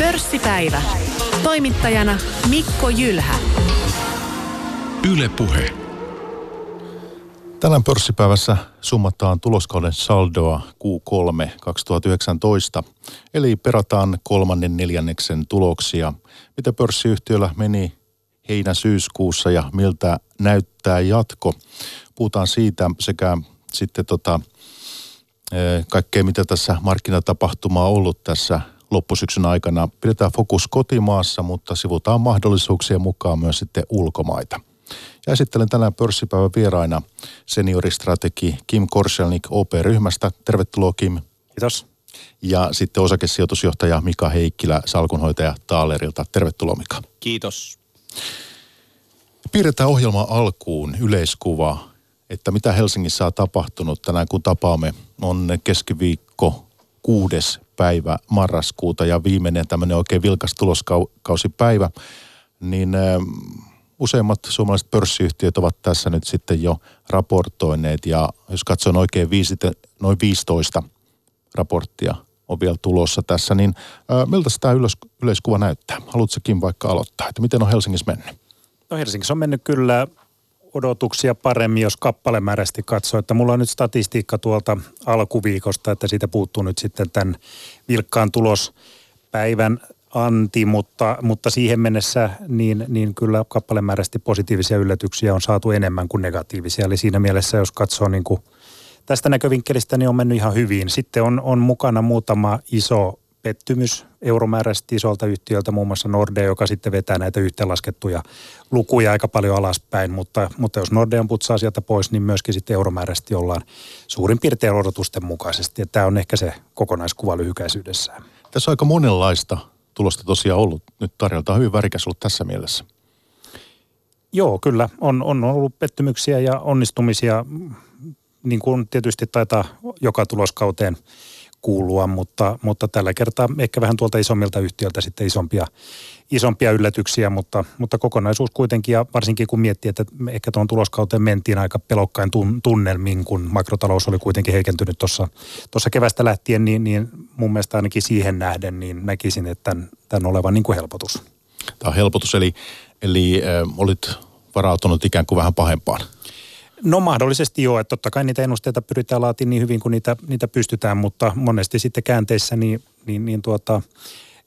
Pörssipäivä. Toimittajana Mikko Jylhä. Yle Puhe. Tänään pörssipäivässä summataan tuloskauden saldoa Q3 2019, eli perataan kolmannen neljänneksen tuloksia. Mitä pörssiyhtiöllä meni heinä-syyskuussa ja miltä näyttää jatko. Puhutaan siitä sekä sitten tota, eh, kaikkea, mitä tässä markkinatapahtumaa on ollut tässä loppusyksyn aikana. Pidetään fokus kotimaassa, mutta sivutaan mahdollisuuksien mukaan myös sitten ulkomaita. Ja esittelen tänään pörssipäivän vieraina senioristrategi Kim Korselnik OP-ryhmästä. Tervetuloa Kim. Kiitos. Ja sitten osakesijoitusjohtaja Mika Heikkilä, salkunhoitaja Taalerilta. Tervetuloa Mika. Kiitos. Piirretään ohjelma alkuun yleiskuva, että mitä Helsingissä on tapahtunut tänään kun tapaamme. On keskiviikko kuudes päivä marraskuuta ja viimeinen tämmöinen oikein vilkas tuloskausipäivä. Niin useimmat suomalaiset pörssiyhtiöt ovat tässä nyt sitten jo raportoineet ja jos katson oikein viisite, noin 15 raporttia on vielä tulossa tässä, niin miltä tämä yleis, yleiskuva näyttää? Haluatko vaikka aloittaa, että miten on Helsingissä mennyt? No Helsingissä on mennyt kyllä odotuksia paremmin, jos kappalemääräisesti katsoo. Että mulla on nyt statistiikka tuolta alkuviikosta, että siitä puuttuu nyt sitten tämän vilkkaan tulospäivän anti, mutta, mutta siihen mennessä niin, niin kyllä kappalemääräisesti positiivisia yllätyksiä on saatu enemmän kuin negatiivisia. Eli siinä mielessä, jos katsoo niin kuin tästä näkövinkkelistä, niin on mennyt ihan hyvin. Sitten on, on mukana muutama iso pettymys euromääräisesti isolta yhtiöltä, muun muassa Nordea, joka sitten vetää näitä yhteenlaskettuja lukuja aika paljon alaspäin, mutta, mutta jos Nordean putsaa sieltä pois, niin myöskin sitten euromääräisesti ollaan suurin piirtein odotusten mukaisesti. Että tämä on ehkä se kokonaiskuva lyhykäisyydessään. Tässä on aika monenlaista tulosta tosiaan ollut nyt tarjolta. hyvin värikäs ollut tässä mielessä. Joo, kyllä. On, on ollut pettymyksiä ja onnistumisia, niin kuin tietysti taitaa joka tuloskauteen kuulua, mutta, mutta tällä kertaa ehkä vähän tuolta isommilta yhtiöltä sitten isompia, isompia yllätyksiä, mutta, mutta kokonaisuus kuitenkin ja varsinkin kun miettii, että ehkä tuon tuloskauteen mentiin aika pelokkain tunnelmin, kun makrotalous oli kuitenkin heikentynyt tuossa kevästä lähtien, niin, niin mun mielestä ainakin siihen nähden niin näkisin, että tämän, tämän olevan niin kuin helpotus. Tämä on helpotus, eli, eli äh, olit varautunut ikään kuin vähän pahempaan. No mahdollisesti joo, että totta kai niitä ennusteita pyritään laatimaan niin hyvin kuin niitä, niitä pystytään, mutta monesti sitten käänteissä niin, niin, niin tuota,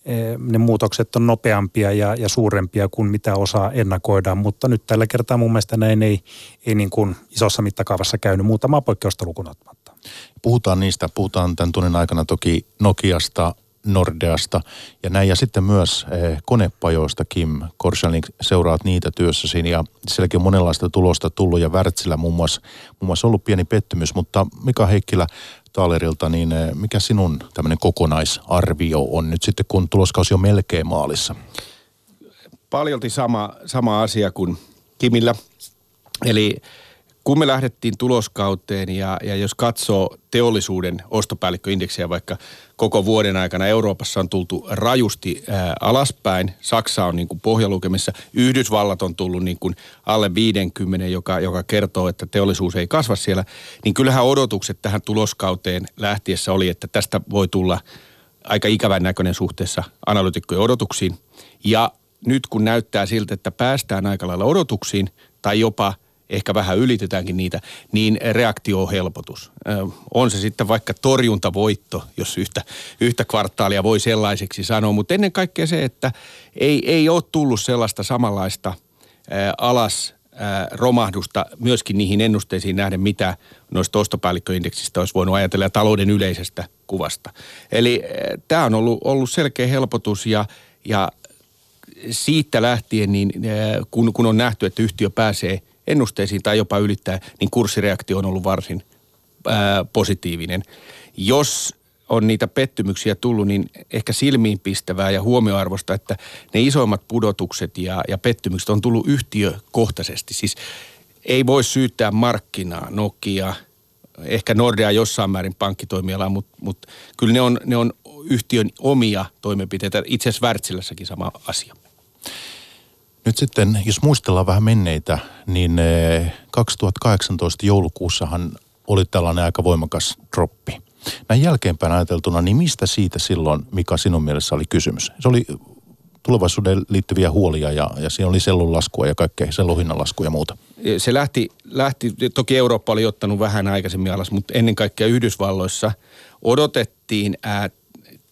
eh, ne muutokset on nopeampia ja, ja suurempia kuin mitä osaa ennakoida, mutta nyt tällä kertaa mun mielestä näin ei, ei niin kuin isossa mittakaavassa käynyt muutamaa poikkeusta lukunottamatta. Puhutaan niistä, puhutaan tämän tunnin aikana toki Nokiasta, Nordeasta ja näin. Ja sitten myös eh, konepajoista, Kim Korselnik, seuraat niitä työssäsi ja sielläkin on monenlaista tulosta tullut ja Wärtsilä muun muassa, muun muassa ollut pieni pettymys, mutta Mika Heikkilä Taalerilta, niin eh, mikä sinun tämmöinen kokonaisarvio on nyt sitten, kun tuloskausi on melkein maalissa? Paljolti sama, sama asia kuin Kimillä. Eli kun me lähdettiin tuloskauteen ja, ja jos katsoo teollisuuden ostopäällikköindeksiä vaikka koko vuoden aikana Euroopassa on tultu rajusti ää, alaspäin. Saksa on niin kuin pohjalukemissa. Yhdysvallat on tullut niin kuin alle 50, joka, joka kertoo, että teollisuus ei kasva siellä. Niin kyllähän odotukset tähän tuloskauteen lähtiessä oli, että tästä voi tulla aika ikävän näköinen suhteessa analytikkojen odotuksiin. Ja nyt kun näyttää siltä, että päästään aika lailla odotuksiin tai jopa – ehkä vähän ylitetäänkin niitä, niin reaktio on helpotus. On se sitten vaikka torjuntavoitto, jos yhtä, yhtä kvartaalia voi sellaiseksi sanoa, mutta ennen kaikkea se, että ei, ei ole tullut sellaista samanlaista alas romahdusta myöskin niihin ennusteisiin nähden, mitä noista ostopäällikköindeksistä olisi voinut ajatella ja talouden yleisestä kuvasta. Eli tämä on ollut, ollut selkeä helpotus ja, ja siitä lähtien, niin kun, kun on nähty, että yhtiö pääsee – ennusteisiin tai jopa ylittää, niin kurssireaktio on ollut varsin ää, positiivinen. Jos on niitä pettymyksiä tullut, niin ehkä silmiinpistävää ja huomioarvosta, että ne isoimmat pudotukset ja, ja pettymykset on tullut yhtiökohtaisesti. Siis ei voi syyttää markkinaa, Nokia, ehkä Nordea jossain määrin pankkitoimialaa, mutta, mutta kyllä ne on, ne on yhtiön omia toimenpiteitä. Itse asiassa Wärtsilässäkin sama asia. Nyt sitten, jos muistellaan vähän menneitä, niin 2018 eh, joulukuussahan oli tällainen aika voimakas droppi. Näin jälkeenpäin ajateltuna, niin mistä siitä silloin, mikä sinun mielessä oli kysymys? Se oli tulevaisuuden liittyviä huolia ja, ja siinä oli sellun laskua ja kaikkea, sellun laskua ja muuta. Se lähti, lähti, toki Eurooppa oli ottanut vähän aikaisemmin alas, mutta ennen kaikkea Yhdysvalloissa odotettiin ää,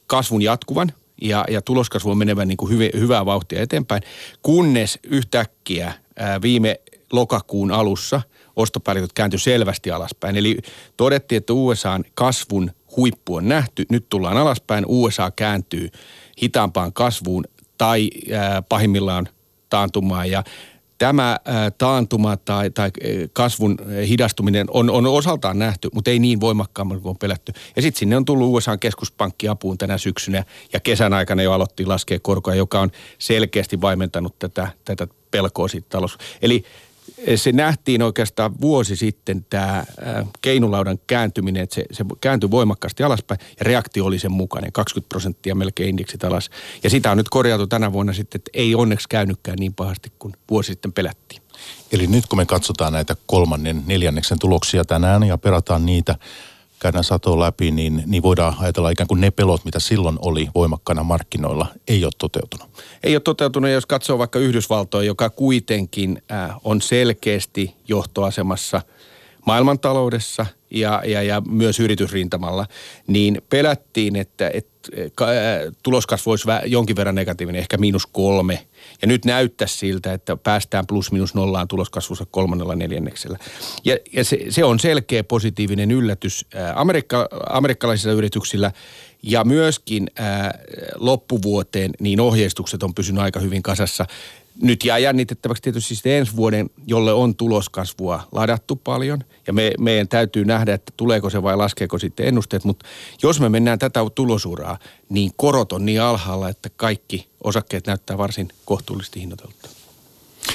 kasvun jatkuvan ja, ja tuloskasvu on menevän niin kuin hyvi, hyvää vauhtia eteenpäin, kunnes yhtäkkiä ää, viime lokakuun alussa ostopäälliköt kääntyi selvästi alaspäin. Eli todettiin, että USAn kasvun huippu on nähty, nyt tullaan alaspäin, USA kääntyy hitaampaan kasvuun tai äh, pahimmillaan taantumaan. Ja tämä äh, taantuma tai, tai kasvun hidastuminen on, on osaltaan nähty, mutta ei niin voimakkaammin kuin on pelätty. Ja sitten sinne on tullut USA keskuspankki apuun tänä syksynä ja kesän aikana jo aloitti laskea korkoa, joka on selkeästi vaimentanut tätä, tätä pelkoa siitä talous. Eli se nähtiin oikeastaan vuosi sitten tämä keinulaudan kääntyminen, että se, se kääntyi voimakkaasti alaspäin ja reaktio oli sen mukainen, 20 prosenttia melkein indeksit alas. Ja sitä on nyt korjattu tänä vuonna sitten, että ei onneksi käynytkään niin pahasti kuin vuosi sitten pelättiin. Eli nyt kun me katsotaan näitä kolmannen, neljänneksen tuloksia tänään ja perataan niitä, käydään satoa läpi, niin, niin voidaan ajatella ikään kuin ne pelot, mitä silloin oli voimakkaana markkinoilla, ei ole toteutunut. Ei ole toteutunut, jos katsoo vaikka Yhdysvaltoja, joka kuitenkin äh, on selkeästi johtoasemassa maailmantaloudessa ja, ja, ja myös yritysrintamalla, niin pelättiin, että, että tuloskasvu olisi jonkin verran negatiivinen, ehkä miinus kolme. Ja nyt näyttää siltä, että päästään plus minus nollaan tuloskasvussa kolmannella neljänneksellä. Ja, ja se, se on selkeä positiivinen yllätys Amerikka, amerikkalaisilla yrityksillä. Ja myöskin ää, loppuvuoteen niin ohjeistukset on pysynyt aika hyvin kasassa nyt jää jännitettäväksi tietysti sitten ensi vuoden, jolle on tuloskasvua ladattu paljon. Ja me, meidän täytyy nähdä, että tuleeko se vai laskeeko sitten ennusteet. Mutta jos me mennään tätä tulosuraa, niin korot on niin alhaalla, että kaikki osakkeet näyttää varsin kohtuullisesti hinnoitelta.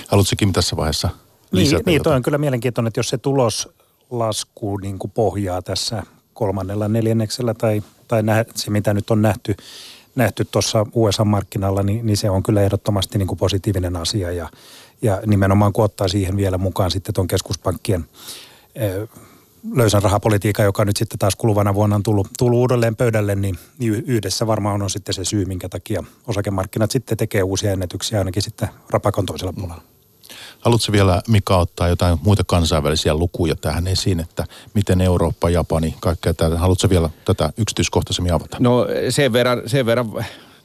Haluatko Kim tässä vaiheessa lisätä Niin, niin toi on kyllä mielenkiintoinen, että jos se tuloslasku niin kuin pohjaa tässä kolmannella neljänneksellä tai, tai nä, se, mitä nyt on nähty – nähty tuossa USA-markkinalla, niin, niin se on kyllä ehdottomasti niin kuin positiivinen asia. Ja, ja nimenomaan kun ottaa siihen vielä mukaan sitten tuon keskuspankkien löysän rahapolitiikan, joka nyt sitten taas kuluvana vuonna on tullut, tullut uudelleen pöydälle, niin, niin yhdessä varmaan on sitten se syy, minkä takia osakemarkkinat sitten tekee uusia ennätyksiä ainakin sitten rapakon toisella puolella. Haluatko vielä, Mika, ottaa jotain muita kansainvälisiä lukuja tähän esiin, että miten Eurooppa, Japani, kaikkea tätä. Haluatko vielä tätä yksityiskohtaisemmin avata? No sen verran, sen verran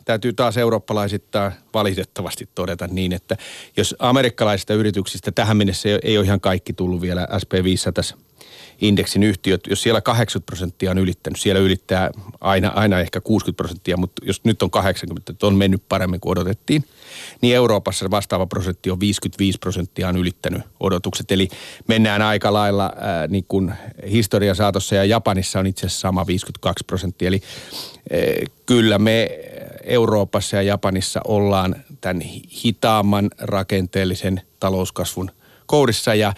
täytyy taas eurooppalaisittain valitettavasti todeta niin, että jos amerikkalaisista yrityksistä tähän mennessä ei ole ihan kaikki tullut vielä SP500 indeksin yhtiöt, jos siellä 80 prosenttia on ylittänyt, siellä ylittää aina, aina ehkä 60 prosenttia, mutta jos nyt on 80, että on mennyt paremmin kuin odotettiin, niin Euroopassa vastaava prosentti on 55 prosenttia on ylittänyt odotukset. Eli mennään aika lailla ää, niin kuin historian saatossa ja Japanissa on itse asiassa sama 52 prosenttia. Eli ää, kyllä me Euroopassa ja Japanissa ollaan tämän hitaamman rakenteellisen talouskasvun kourissa ja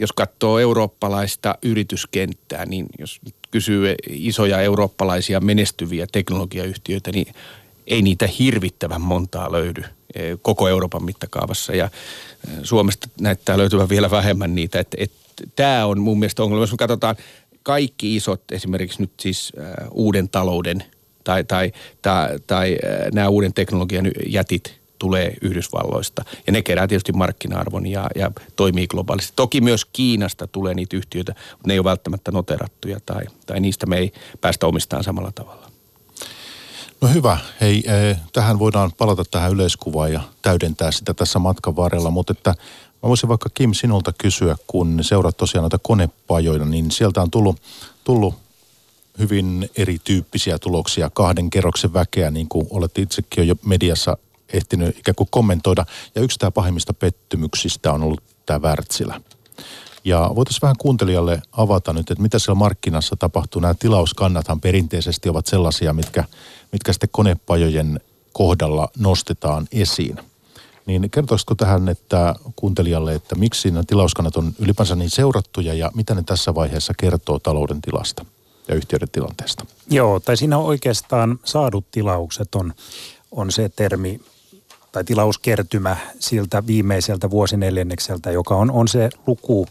jos katsoo eurooppalaista yrityskenttää, niin jos kysyy isoja eurooppalaisia menestyviä teknologiayhtiöitä, niin ei niitä hirvittävän montaa löydy eh, koko Euroopan mittakaavassa ja eh, Suomesta näyttää löytyvän vielä vähemmän niitä. Että, että tämä on mun mielestä ongelma. Jos me katsotaan kaikki isot esimerkiksi nyt siis äh, uuden talouden tai, tai, tai, tai nämä uuden teknologian jätit tulee Yhdysvalloista. Ja ne kerää tietysti markkina-arvon ja, ja toimii globaalisti. Toki myös Kiinasta tulee niitä yhtiöitä, mutta ne ei ole välttämättä noterattuja tai, tai niistä me ei päästä omistamaan samalla tavalla. No hyvä. Hei, eh, tähän voidaan palata tähän yleiskuvaan ja täydentää sitä tässä matkan varrella, mutta että mä voisin vaikka Kim sinulta kysyä, kun seuraat tosiaan noita konepajoja, niin sieltä on tullut, tullut hyvin erityyppisiä tuloksia, kahden kerroksen väkeä, niin kuin olette itsekin jo mediassa ehtinyt ikään kuin kommentoida. Ja yksi tämä pahimmista pettymyksistä on ollut tämä Wärtsilä. Ja voitaisiin vähän kuuntelijalle avata nyt, että mitä siellä markkinassa tapahtuu. Nämä tilauskannathan perinteisesti ovat sellaisia, mitkä, mitkä sitten konepajojen kohdalla nostetaan esiin. Niin kertoisiko tähän että kuuntelijalle, että miksi nämä tilauskannat on ylipäänsä niin seurattuja ja mitä ne tässä vaiheessa kertoo talouden tilasta ja yhtiöiden tilanteesta? Joo, tai siinä oikeastaan saadut tilaukset on, on se termi, tai tilauskertymä siltä viimeiseltä vuosineljännekseltä, joka on, on se luku,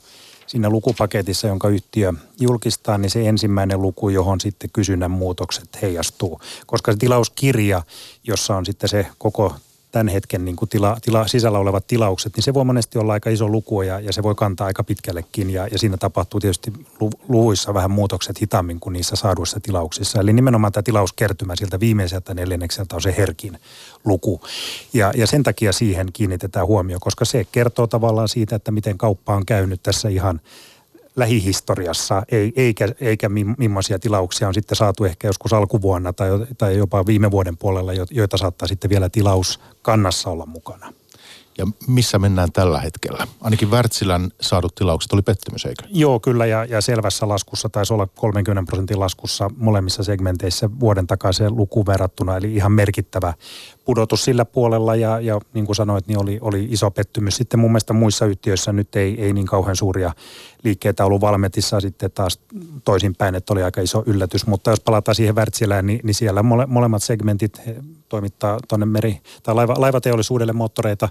siinä lukupaketissa, jonka yhtiö julkistaa, niin se ensimmäinen luku, johon sitten kysynnän muutokset heijastuu. Koska se tilauskirja, jossa on sitten se koko tämän hetken niin kuin tila, tila, sisällä olevat tilaukset, niin se voi monesti olla aika iso luku ja, ja se voi kantaa aika pitkällekin ja, ja siinä tapahtuu tietysti luvuissa vähän muutokset hitaammin kuin niissä saaduissa tilauksissa. Eli nimenomaan tämä tilauskertymä siltä viimeiseltä neljännekseltä on se herkin luku ja, ja sen takia siihen kiinnitetään huomio, koska se kertoo tavallaan siitä, että miten kauppa on käynyt tässä ihan lähihistoriassa, ei, eikä, eikä millaisia tilauksia on sitten saatu ehkä joskus alkuvuonna tai, tai jopa viime vuoden puolella, joita saattaa sitten vielä tilaus kannassa olla mukana. Ja missä mennään tällä hetkellä? Ainakin Wärtsilän saadut tilaukset oli pettymys, eikö? Joo, kyllä ja, ja selvässä laskussa taisi olla 30 prosentin laskussa molemmissa segmenteissä vuoden takaisin luku verrattuna, eli ihan merkittävä pudotus sillä puolella ja, ja niin kuin sanoit, niin oli, oli iso pettymys. Sitten mun mielestä muissa yhtiöissä nyt ei, ei niin kauhean suuria liikkeitä ollut Valmetissa sitten taas toisinpäin, että oli aika iso yllätys. Mutta jos palataan siihen Wärtsilään, niin, niin siellä mole, molemmat segmentit toimittaa tuonne meri- tai laiva, laivateollisuudelle moottoreita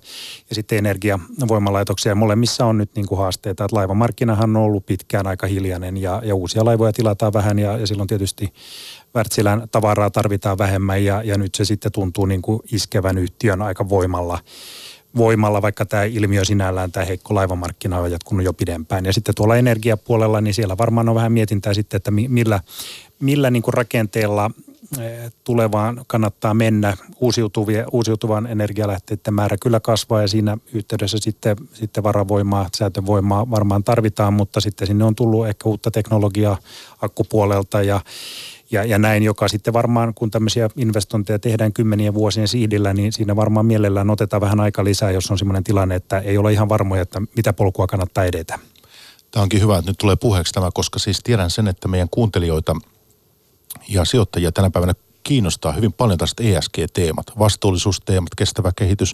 ja sitten energiavoimalaitoksia. Molemmissa on nyt niin kuin haasteita, että laivamarkkinahan on ollut pitkään aika hiljainen ja, ja uusia laivoja tilataan vähän ja, ja silloin tietysti Wärtsilän tavaraa tarvitaan vähemmän ja, ja nyt se sitten tuntuu niin kuin iskevän yhtiön aika voimalla voimalla, vaikka tämä ilmiö sinällään, tämä heikko laivamarkkina on jatkunut jo pidempään. Ja sitten tuolla energiapuolella, niin siellä varmaan on vähän mietintää sitten, että millä, millä niin kuin rakenteella tulevaan kannattaa mennä. Uusiutuvia, uusiutuvan energialähteiden määrä kyllä kasvaa ja siinä yhteydessä sitten, sitten varavoimaa, säätövoimaa varmaan tarvitaan, mutta sitten sinne on tullut ehkä uutta teknologiaa akkupuolelta ja ja, ja näin, joka sitten varmaan, kun tämmöisiä investointeja tehdään kymmenien vuosien sihdillä, niin siinä varmaan mielellään otetaan vähän aika lisää, jos on sellainen tilanne, että ei ole ihan varmoja, että mitä polkua kannattaa edetä. Tämä onkin hyvä, että nyt tulee puheeksi tämä, koska siis tiedän sen, että meidän kuuntelijoita ja sijoittajia tänä päivänä kiinnostaa hyvin paljon tästä ESG-teemat, vastuullisuusteemat, kestävä kehitys.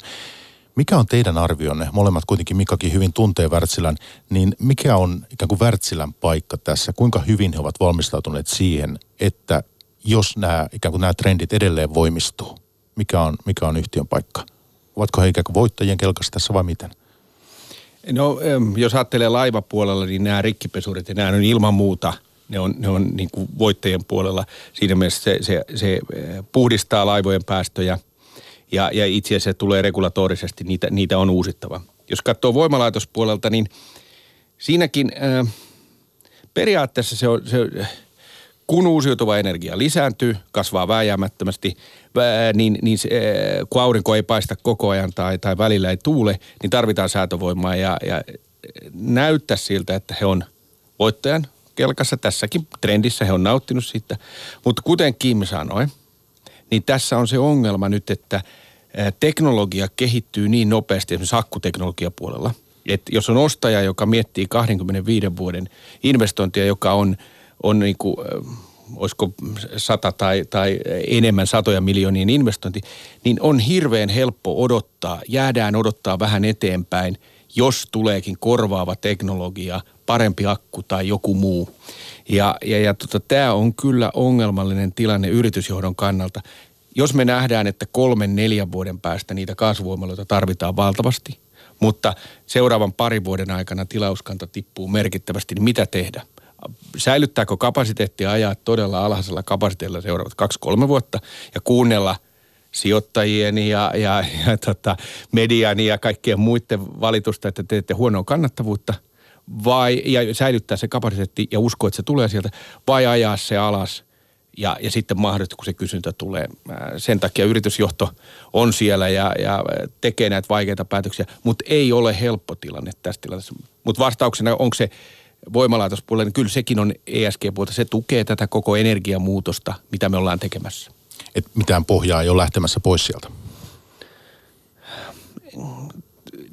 Mikä on teidän arvionne? Molemmat kuitenkin Mikakin hyvin tuntee Wärtsilän, niin mikä on ikään kuin Wärtsilän paikka tässä? Kuinka hyvin he ovat valmistautuneet siihen, että jos nämä ikään kuin nämä trendit edelleen voimistuu, mikä on, mikä on yhtiön paikka? Ovatko he ikään kuin voittajien kelkassa tässä vai miten? No jos ajattelee laivapuolella, niin nämä rikkipesurit ja nämä on ilman muuta, ne on, ne on niin kuin voittajien puolella. Siinä mielessä se, se, se eh, puhdistaa laivojen päästöjä – ja, ja itse asiassa tulee regulatorisesti, niitä, niitä on uusittava. Jos katsoo voimalaitospuolelta, niin siinäkin äh, periaatteessa se on, se, kun uusiutuva energia lisääntyy, kasvaa vääjäämättömästi, vää, niin, niin se, äh, kun aurinko ei paista koko ajan tai, tai välillä ei tuule, niin tarvitaan säätövoimaa ja, ja näyttää siltä, että he on voittajan kelkassa tässäkin trendissä, he on nauttinut siitä. Mutta kuten Kim sanoi, niin tässä on se ongelma nyt, että – teknologia kehittyy niin nopeasti esimerkiksi akkuteknologiapuolella, että jos on ostaja, joka miettii 25 vuoden investointia, joka on, on niin kuin, olisiko sata tai, tai enemmän satoja miljoonien investointi, niin on hirveän helppo odottaa, jäädään odottaa vähän eteenpäin, jos tuleekin korvaava teknologia, parempi akku tai joku muu. Ja, ja, ja tota, tämä on kyllä ongelmallinen tilanne yritysjohdon kannalta jos me nähdään, että kolmen, neljän vuoden päästä niitä kasvuvoimaloita tarvitaan valtavasti, mutta seuraavan parin vuoden aikana tilauskanta tippuu merkittävästi, niin mitä tehdä? Säilyttääkö kapasiteettia ajaa todella alhaisella kapasiteetilla seuraavat kaksi-kolme vuotta ja kuunnella sijoittajien ja, ja, ja tota, median ja kaikkien muiden valitusta, että teette huonoa kannattavuutta – vai, ja säilyttää se kapasiteetti ja usko, että se tulee sieltä, vai ajaa se alas – ja, ja sitten mahdollisesti, kun se kysyntä tulee. Sen takia yritysjohto on siellä ja, ja tekee näitä vaikeita päätöksiä, mutta ei ole helppo tilanne tässä tilanteessa. Mutta vastauksena onko se voimalaitospuolella, niin kyllä sekin on ESG-puolta. Se tukee tätä koko energiamuutosta, mitä me ollaan tekemässä. Et mitään pohjaa ei ole lähtemässä pois sieltä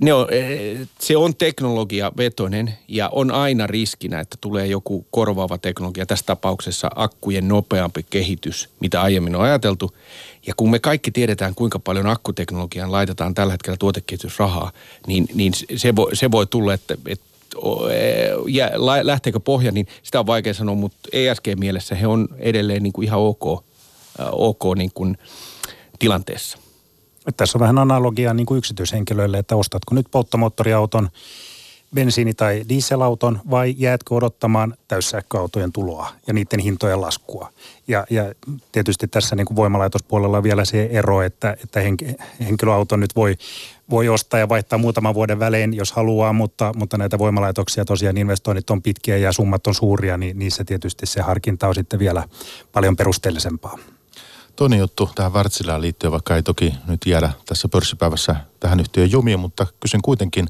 ne on, eh, se on teknologiavetoinen ja on aina riskinä, että tulee joku korvaava teknologia, tässä tapauksessa akkujen nopeampi kehitys, mitä aiemmin on ajateltu. Ja kun me kaikki tiedetään, kuinka paljon akkuteknologiaan laitetaan tällä hetkellä tuotekehitysrahaa, niin, niin se, voi, se voi tulla, että, että eh, ja lähteekö pohja, niin sitä on vaikea sanoa, mutta ESG-mielessä he on edelleen niin kuin ihan ok, eh, ok niin kuin tilanteessa. Tässä on vähän analogiaa niin kuin yksityishenkilöille, että ostatko nyt polttomoottoriauton, bensiini- tai dieselauton vai jäätkö odottamaan täyssähköautojen tuloa ja niiden hintojen laskua. Ja, ja tietysti tässä niin kuin voimalaitospuolella on vielä se ero, että, että henkilöauto nyt voi, voi ostaa ja vaihtaa muutaman vuoden välein, jos haluaa, mutta, mutta näitä voimalaitoksia tosiaan investoinnit on pitkiä ja summat on suuria, niin niissä tietysti se harkinta on sitten vielä paljon perusteellisempaa. Toinen juttu tähän Wärtsilään liittyen, vaikka ei toki nyt jäädä tässä pörssipäivässä tähän yhtiön jumiin, mutta kysyn kuitenkin,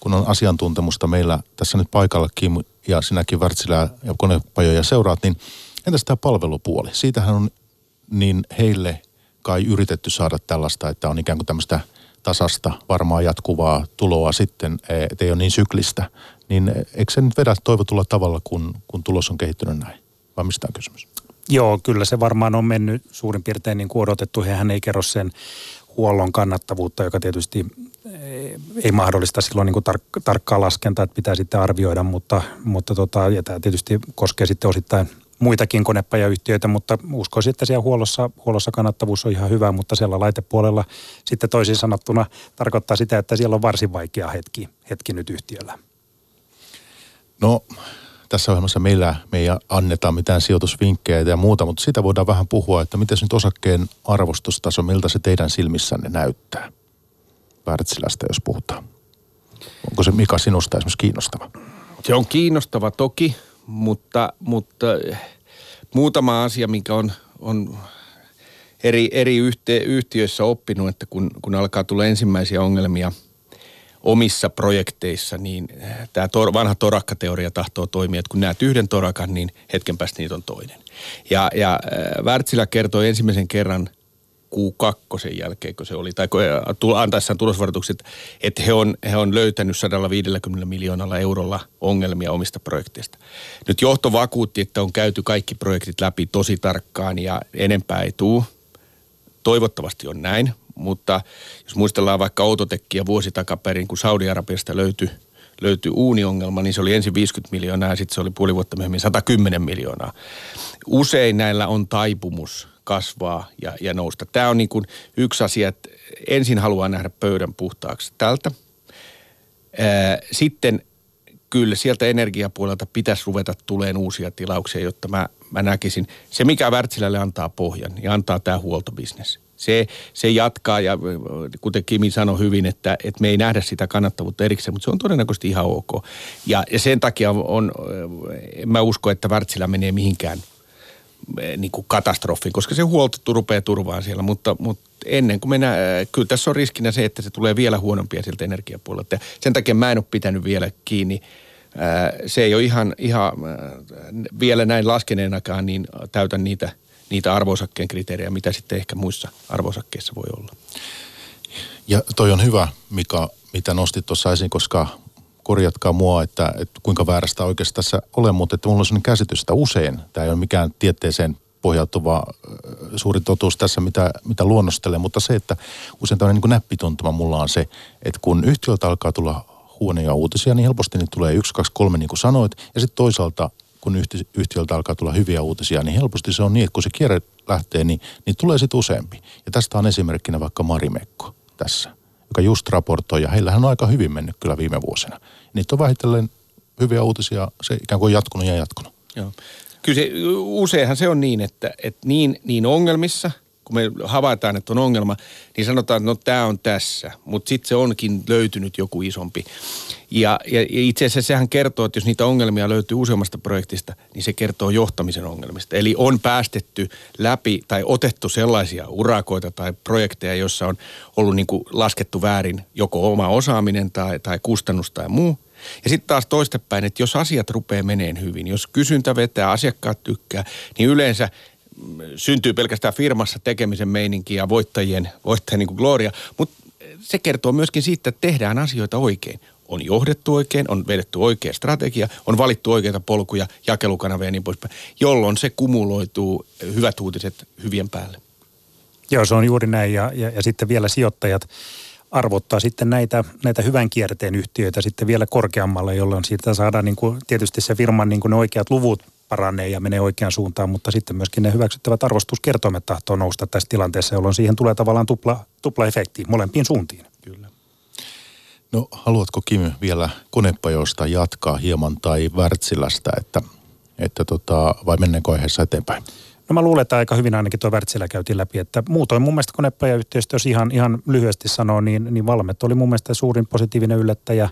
kun on asiantuntemusta meillä tässä nyt paikallakin ja sinäkin Wärtsilää ja konepajoja seuraat, niin entäs tämä palvelupuoli? Siitähän on niin heille kai yritetty saada tällaista, että on ikään kuin tämmöistä tasasta, varmaa jatkuvaa tuloa sitten, ettei ole niin syklistä. Niin eikö se nyt vedä toivotulla tavalla, kun, kun tulos on kehittynyt näin? Vai mistä on kysymys? Joo, kyllä se varmaan on mennyt suurin piirtein niin kuin odotettu. Hehän ei kerro sen huollon kannattavuutta, joka tietysti ei mahdollista silloin niin kuin tar- tarkkaa laskentaa, että pitää sitten arvioida, mutta, mutta tota, ja tämä tietysti koskee sitten osittain muitakin konepajayhtiöitä, mutta uskoisin, että siellä huollossa, huollossa kannattavuus on ihan hyvä, mutta siellä laitepuolella sitten toisin sanottuna tarkoittaa sitä, että siellä on varsin vaikea hetki, hetki nyt yhtiöllä. No tässä ohjelmassa meillä me ei anneta mitään sijoitusvinkkejä ja muuta, mutta sitä voidaan vähän puhua, että miten nyt osakkeen arvostustaso, miltä se teidän silmissänne näyttää? Wärtsilästä, jos puhutaan. Onko se Mika sinusta esimerkiksi kiinnostava? Se on kiinnostava toki, mutta, mutta muutama asia, mikä on, on eri, eri yhtiöissä oppinut, että kun, kun alkaa tulla ensimmäisiä ongelmia – omissa projekteissa, niin eh, tämä tor, vanha torakkateoria tahtoo toimia, että kun näet yhden torakan, niin hetken päästä niitä on toinen. Ja, ja äh, Wärtsilä kertoi ensimmäisen kerran Q2 jälkeen, kun se oli, tai eh, antaessaan tulosvaroitukset, että he on, he on löytänyt 150 miljoonalla eurolla ongelmia omista projekteista. Nyt johto vakuutti, että on käyty kaikki projektit läpi tosi tarkkaan ja enempää ei tule. Toivottavasti on näin, mutta jos muistellaan vaikka autotekkiä vuosi takaperin, kun Saudi-Arabiasta löytyi löytyi uuniongelma, niin se oli ensin 50 miljoonaa ja sitten se oli puoli vuotta myöhemmin 110 miljoonaa. Usein näillä on taipumus kasvaa ja, ja nousta. Tämä on niin kuin yksi asia, että ensin haluaa nähdä pöydän puhtaaksi tältä. Sitten kyllä sieltä energiapuolelta pitäisi ruveta tuleen uusia tilauksia, jotta mä, mä näkisin. Se, mikä Wärtsilälle antaa pohjan, niin antaa tämä huoltobisnes – se, se jatkaa ja kuten Kimi sanoi hyvin, että, että me ei nähdä sitä kannattavuutta erikseen, mutta se on todennäköisesti ihan ok. Ja, ja sen takia on, en mä usko, että Wärtsilä menee mihinkään niin kuin katastrofiin, koska se huolto rupeaa turvaan siellä, mutta, mutta ennen kuin mennään, kyllä tässä on riskinä se, että se tulee vielä huonompia sieltä energiapuolelta. Sen takia mä en ole pitänyt vielä kiinni se ei ole ihan, ihan vielä näin laskeneenakaan, niin täytä niitä niitä arvosakkeen kriteerejä, mitä sitten ehkä muissa arvosakkeissa voi olla. Ja toi on hyvä, Mika, mitä nostit tuossa esiin, koska korjatkaa mua, että, että kuinka väärästä oikeasti tässä ole, mutta että mulla on sellainen käsitys, että usein tämä ei ole mikään tieteeseen pohjautuva suuri totuus tässä, mitä, mitä luonnostelee, mutta se, että usein tämmöinen niin näppituntuma mulla on se, että kun yhtiöltä alkaa tulla huonoja uutisia, niin helposti niitä tulee yksi, kaksi, kolme, niin kuin sanoit, ja sitten toisaalta kun yhtiöltä alkaa tulla hyviä uutisia, niin helposti se on niin, että kun se kierre lähtee, niin, niin tulee sitten useampi. Ja tästä on esimerkkinä vaikka Marimekko tässä, joka just raportoi, ja heillähän on aika hyvin mennyt kyllä viime vuosina. Niitä on vähitellen hyviä uutisia, se ikään kuin jatkunut ja jatkunut. Joo. Kyllä se, useinhan se on niin, että, että niin, niin ongelmissa – kun me havaitaan, että on ongelma, niin sanotaan, että no tämä on tässä, mutta sitten se onkin löytynyt joku isompi. Ja, ja, ja itse asiassa sehän kertoo, että jos niitä ongelmia löytyy useammasta projektista, niin se kertoo johtamisen ongelmista. Eli on päästetty läpi tai otettu sellaisia urakoita tai projekteja, joissa on ollut niin kuin laskettu väärin joko oma osaaminen tai, tai kustannus tai muu. Ja sitten taas toistepäin, että jos asiat rupeaa meneen hyvin, jos kysyntä vetää, asiakkaat tykkää, niin yleensä syntyy pelkästään firmassa tekemisen meininki ja voittajien, voittajien niin kuin gloria, mutta se kertoo myöskin siitä, että tehdään asioita oikein. On johdettu oikein, on vedetty oikea strategia, on valittu oikeita polkuja, jakelukanavia ja niin poispäin, jolloin se kumuloituu hyvät uutiset hyvien päälle. Joo, se on juuri näin ja, ja, ja sitten vielä sijoittajat arvottaa sitten näitä, näitä hyvän kierteen yhtiöitä sitten vielä korkeammalle, jolloin siitä saadaan niin kuin, tietysti se firman niin kuin ne oikeat luvut paranee ja menee oikeaan suuntaan, mutta sitten myöskin ne hyväksyttävät arvostuskertoimet tahtoo nousta tässä tilanteessa, jolloin siihen tulee tavallaan tupla, tupla efekti molempiin suuntiin. Kyllä. No haluatko Kim vielä konepajoista jatkaa hieman tai Wärtsilästä, että, että tota, vai mennäänkö aiheessa eteenpäin? No mä luulen, että aika hyvin ainakin tuo Wärtsilä käytiin läpi, että muutoin mun mielestä konepajayhteistyö, jos ihan, ihan lyhyesti sanoo, niin, niin Valmet oli mun mielestä suurin positiivinen yllättäjä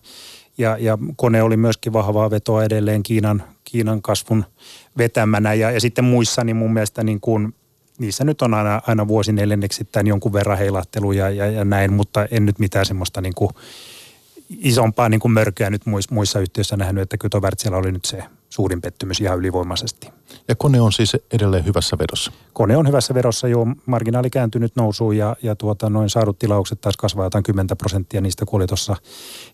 ja, ja kone oli myöskin vahvaa vetoa edelleen Kiinan, Kiinan kasvun vetämänä. Ja, ja sitten muissa niin mun mielestä niin kuin niissä nyt on aina, aina vuosi neljänneksittäin jonkun verran heilahteluja ja, ja näin, mutta en nyt mitään semmoista niin kuin isompaa niin kuin mörköä nyt muissa, muissa yhtiöissä nähnyt, että kyllä oli nyt se suurin pettymys ihan ylivoimaisesti. Ja kone on siis edelleen hyvässä vedossa? Kone on hyvässä vedossa jo, marginaali kääntynyt nousuun ja, ja tuota, noin saadut tilaukset taas kasvaa jotain 10 prosenttia niistä, kun oli tuossa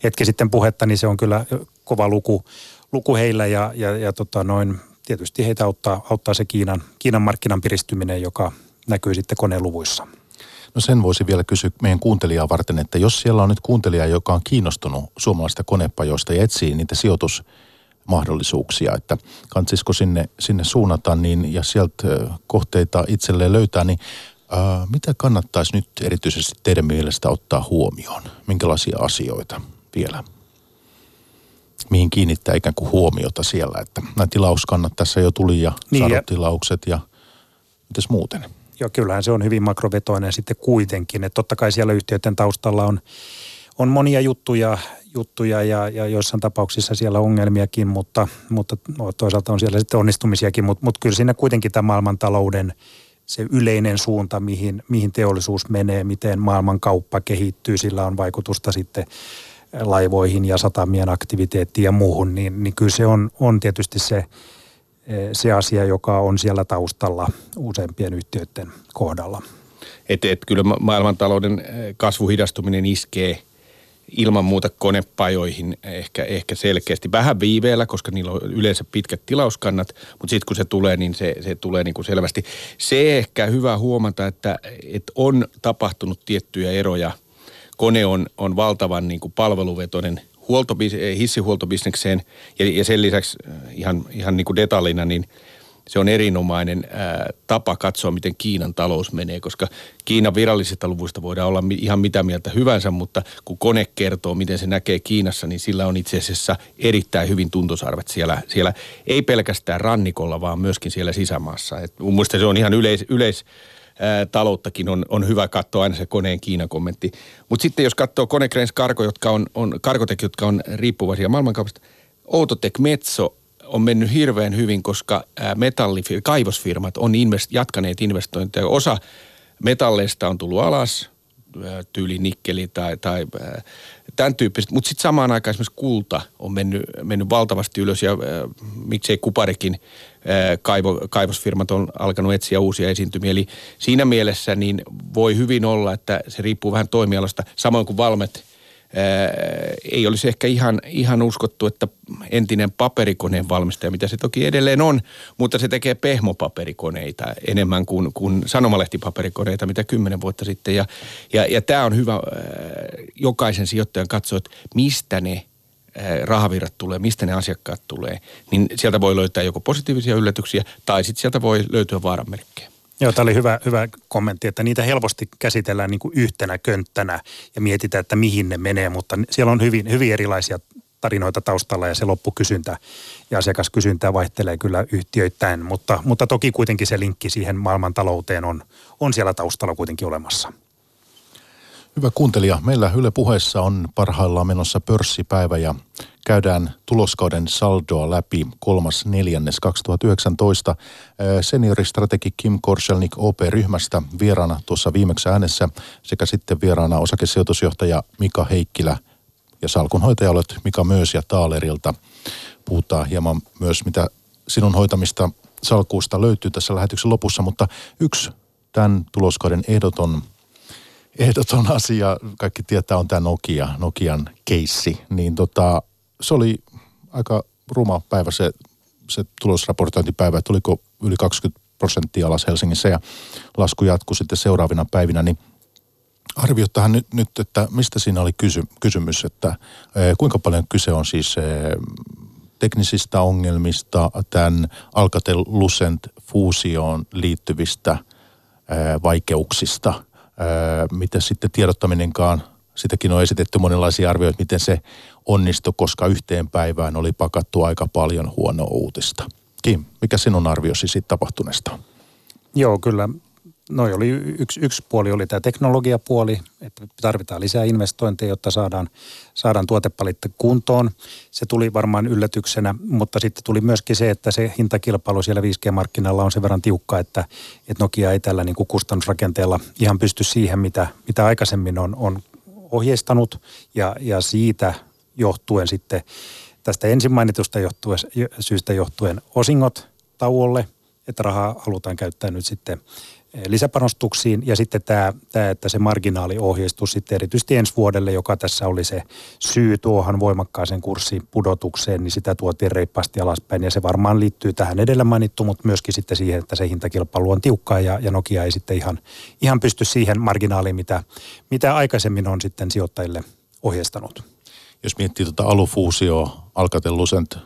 hetki sitten puhetta, niin se on kyllä kova luku, luku heillä ja, ja, ja tota, noin, tietysti heitä auttaa, auttaa se Kiinan, Kiinan markkinan piristyminen, joka näkyy sitten koneen luvuissa. No sen voisi vielä kysyä meidän kuuntelijaa varten, että jos siellä on nyt kuuntelija, joka on kiinnostunut suomalaista konepajoista ja etsii niitä sijoitusmahdollisuuksia, että kansisko sinne, sinne suunnata niin, ja sieltä kohteita itselleen löytää, niin ää, mitä kannattaisi nyt erityisesti teidän mielestä ottaa huomioon? Minkälaisia asioita vielä? Mihin kiinnittää ikään kuin huomiota siellä, että nämä tilauskannat tässä jo tuli ja niin saadut tilaukset ja mitäs muuten? Joo, kyllähän se on hyvin makrovetoinen sitten kuitenkin. Että totta kai siellä yhtiöiden taustalla on, on monia juttuja, juttuja ja, ja joissain tapauksissa siellä ongelmiakin, mutta, mutta toisaalta on siellä sitten onnistumisiakin. Mutta, mutta kyllä siinä kuitenkin tämä maailmantalouden se yleinen suunta, mihin, mihin teollisuus menee, miten maailman kauppa kehittyy, sillä on vaikutusta sitten laivoihin ja satamien aktiviteettiin ja muuhun, niin, niin kyllä se on, on tietysti se – se asia, joka on siellä taustalla useampien yhtiöiden kohdalla. Et, et kyllä maailmantalouden kasvuhidastuminen iskee ilman muuta konepajoihin ehkä, ehkä selkeästi. Vähän viiveellä, koska niillä on yleensä pitkät tilauskannat, mutta sitten kun se tulee, niin se, se tulee niin kuin selvästi. Se ehkä hyvä huomata, että, että on tapahtunut tiettyjä eroja. Kone on, on valtavan niin kuin palveluvetoinen – huoltobis, hissihuoltobisnekseen ja, ja sen lisäksi eh, ihan, ihan niin kuin detaljina, niin se on erinomainen ää, tapa katsoa, miten Kiinan talous menee, koska Kiinan virallisista luvuista voidaan olla ihan mitä mieltä hyvänsä, mutta kun kone kertoo, miten se näkee Kiinassa, niin sillä on itse asiassa erittäin hyvin tuntosarvet siellä, siellä ei pelkästään rannikolla, vaan myöskin siellä sisämaassa. Et mun mielestä se on ihan yleis, yleis ää, talouttakin on, on hyvä katsoa aina se koneen Kiinan kommentti. Mutta sitten jos katsoo Konecranes Cargo, jotka on, on Cargotec, jotka on riippuvaisia maailmankaupasta, Outotec Metso on mennyt hirveän hyvin, koska metallifir- kaivosfirmat on invest- jatkaneet investointeja. Osa metalleista on tullut alas, tyyli nikkeli tai, tai tämän tyyppiset. Mutta sitten samaan aikaan esimerkiksi kulta on mennyt, mennyt valtavasti ylös ja miksei kuparikin kaivo, kaivosfirmat on alkanut etsiä uusia esiintymiä. Eli siinä mielessä niin voi hyvin olla, että se riippuu vähän toimialasta, samoin kuin Valmet – ei olisi ehkä ihan, ihan uskottu, että entinen paperikoneen valmistaja, mitä se toki edelleen on, mutta se tekee pehmopaperikoneita enemmän kuin, kuin sanomalehtipaperikoneita, mitä kymmenen vuotta sitten. Ja, ja, ja tämä on hyvä jokaisen sijoittajan katsoa, että mistä ne rahavirrat tulee, mistä ne asiakkaat tulee, niin sieltä voi löytää joko positiivisia yllätyksiä tai sitten sieltä voi löytyä vaaranmerkkejä. Joo, tämä oli hyvä, hyvä kommentti, että niitä helposti käsitellään niin kuin yhtenä könttänä ja mietitään, että mihin ne menee, mutta siellä on hyvin, hyvin erilaisia tarinoita taustalla ja se loppukysyntä ja asiakaskysyntä vaihtelee kyllä yhtiöittäin, mutta, mutta toki kuitenkin se linkki siihen maailmantalouteen on, on siellä taustalla kuitenkin olemassa. Hyvä kuuntelija, meillä Yle puheessa on parhaillaan menossa pörssipäivä ja käydään tuloskauden saldoa läpi kolmas neljännes 2019. Senioristrategi Kim Korselnik OP-ryhmästä vieraana tuossa viimeksi äänessä sekä sitten vieraana osakesijoitusjohtaja Mika Heikkilä ja salkunhoitaja olet Mika Myös ja Taalerilta. Puhutaan hieman myös, mitä sinun hoitamista salkuusta löytyy tässä lähetyksen lopussa, mutta yksi tämän tuloskauden ehdoton ehdoton asia, kaikki tietää, on tämä Nokia, Nokian keissi. Niin tota, se oli aika ruma päivä se, se tulosraportointipäivä, että oliko yli 20 prosenttia alas Helsingissä ja lasku jatkui sitten seuraavina päivinä, niin arvio tähän nyt, nyt, että mistä siinä oli kysy, kysymys, että e, kuinka paljon kyse on siis e, teknisistä ongelmista, tämän Alcatel-Lucent-fuusioon liittyvistä e, vaikeuksista – mitä sitten tiedottaminenkaan sitäkin on esitetty monenlaisia arvioita, miten se onnistui, koska yhteen päivään oli pakattu aika paljon huonoa uutista. Kim, mikä sinun arviosi siitä tapahtuneesta? Joo, kyllä Noi oli yksi, yksi puoli oli tämä teknologiapuoli, että tarvitaan lisää investointeja, jotta saadaan, saadaan tuotepalitte kuntoon. Se tuli varmaan yllätyksenä, mutta sitten tuli myöskin se, että se hintakilpailu siellä 5G-markkinalla on sen verran tiukka, että, että Nokia ei tällä niin kuin kustannusrakenteella ihan pysty siihen, mitä, mitä aikaisemmin on, on ohjeistanut ja, ja siitä johtuen sitten tästä ensin mainitusta johtuen, syystä johtuen osingot tauolle, että rahaa halutaan käyttää nyt sitten lisäpanostuksiin ja sitten tämä, tämä että se marginaaliohjeistus sitten erityisesti ensi vuodelle, joka tässä oli se syy tuohon voimakkaaseen kurssipudotukseen, niin sitä tuotiin reippaasti alaspäin ja se varmaan liittyy tähän edellä mainittu, mutta myöskin sitten siihen, että se hintakilpailu on tiukkaa ja, ja Nokia ei sitten ihan, ihan pysty siihen marginaaliin, mitä, mitä aikaisemmin on sitten sijoittajille ohjeistanut. Jos miettii tuota alufuusioa, Alcatel Lucent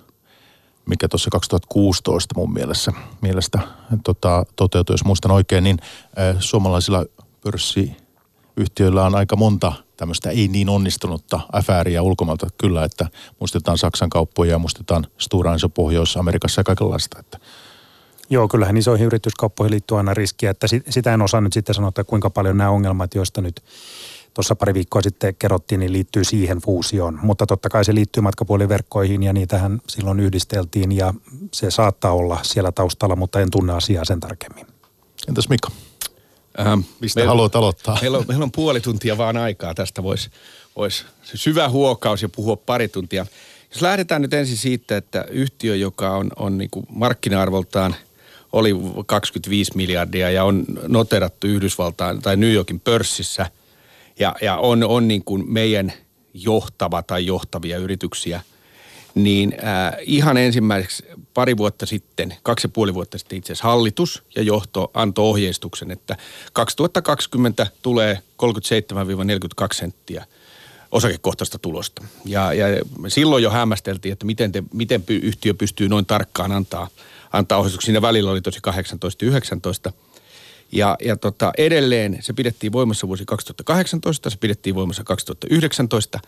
mikä tuossa 2016 mun mielessä, mielestä tota, toteutui, jos muistan oikein, niin ä, suomalaisilla pörssiyhtiöillä on aika monta tämmöistä ei niin onnistunutta afääriä ulkomailta kyllä, että muistetaan Saksan kauppoja ja muistetaan Stora Enso Pohjois-Amerikassa ja kaikenlaista. Että Joo, kyllähän isoihin yrityskauppoihin liittyy aina riskiä, että sitä en osaa nyt sitten sanoa, että kuinka paljon nämä ongelmat, joista nyt tuossa pari viikkoa sitten kerrottiin, niin liittyy siihen fuusioon. Mutta totta kai se liittyy matkapuoliverkkoihin ja niitähän silloin yhdisteltiin ja se saattaa olla siellä taustalla, mutta en tunne asiaa sen tarkemmin. Entäs Mikko? Ähm, Mistä meillä, haluat aloittaa? Meillä on, meillä on puoli tuntia vaan aikaa. Tästä voisi vois syvä huokaus ja puhua pari tuntia. Jos lähdetään nyt ensin siitä, että yhtiö, joka on, on niin markkina-arvoltaan oli 25 miljardia ja on noterattu Yhdysvaltain tai New Yorkin pörssissä – ja, ja on, on niin kuin meidän johtava tai johtavia yrityksiä, niin äh, ihan ensimmäiseksi pari vuotta sitten, kaksi ja puoli vuotta sitten itse asiassa hallitus ja johto antoi ohjeistuksen, että 2020 tulee 37-42 senttiä osakekohtaista tulosta. Ja, ja silloin jo hämmästeltiin, että miten, te, miten yhtiö pystyy noin tarkkaan antaa, antaa ohjeistuksia. Siinä välillä oli tosi 18 19 ja, ja tota, edelleen se pidettiin voimassa vuosi 2018, se pidettiin voimassa 2019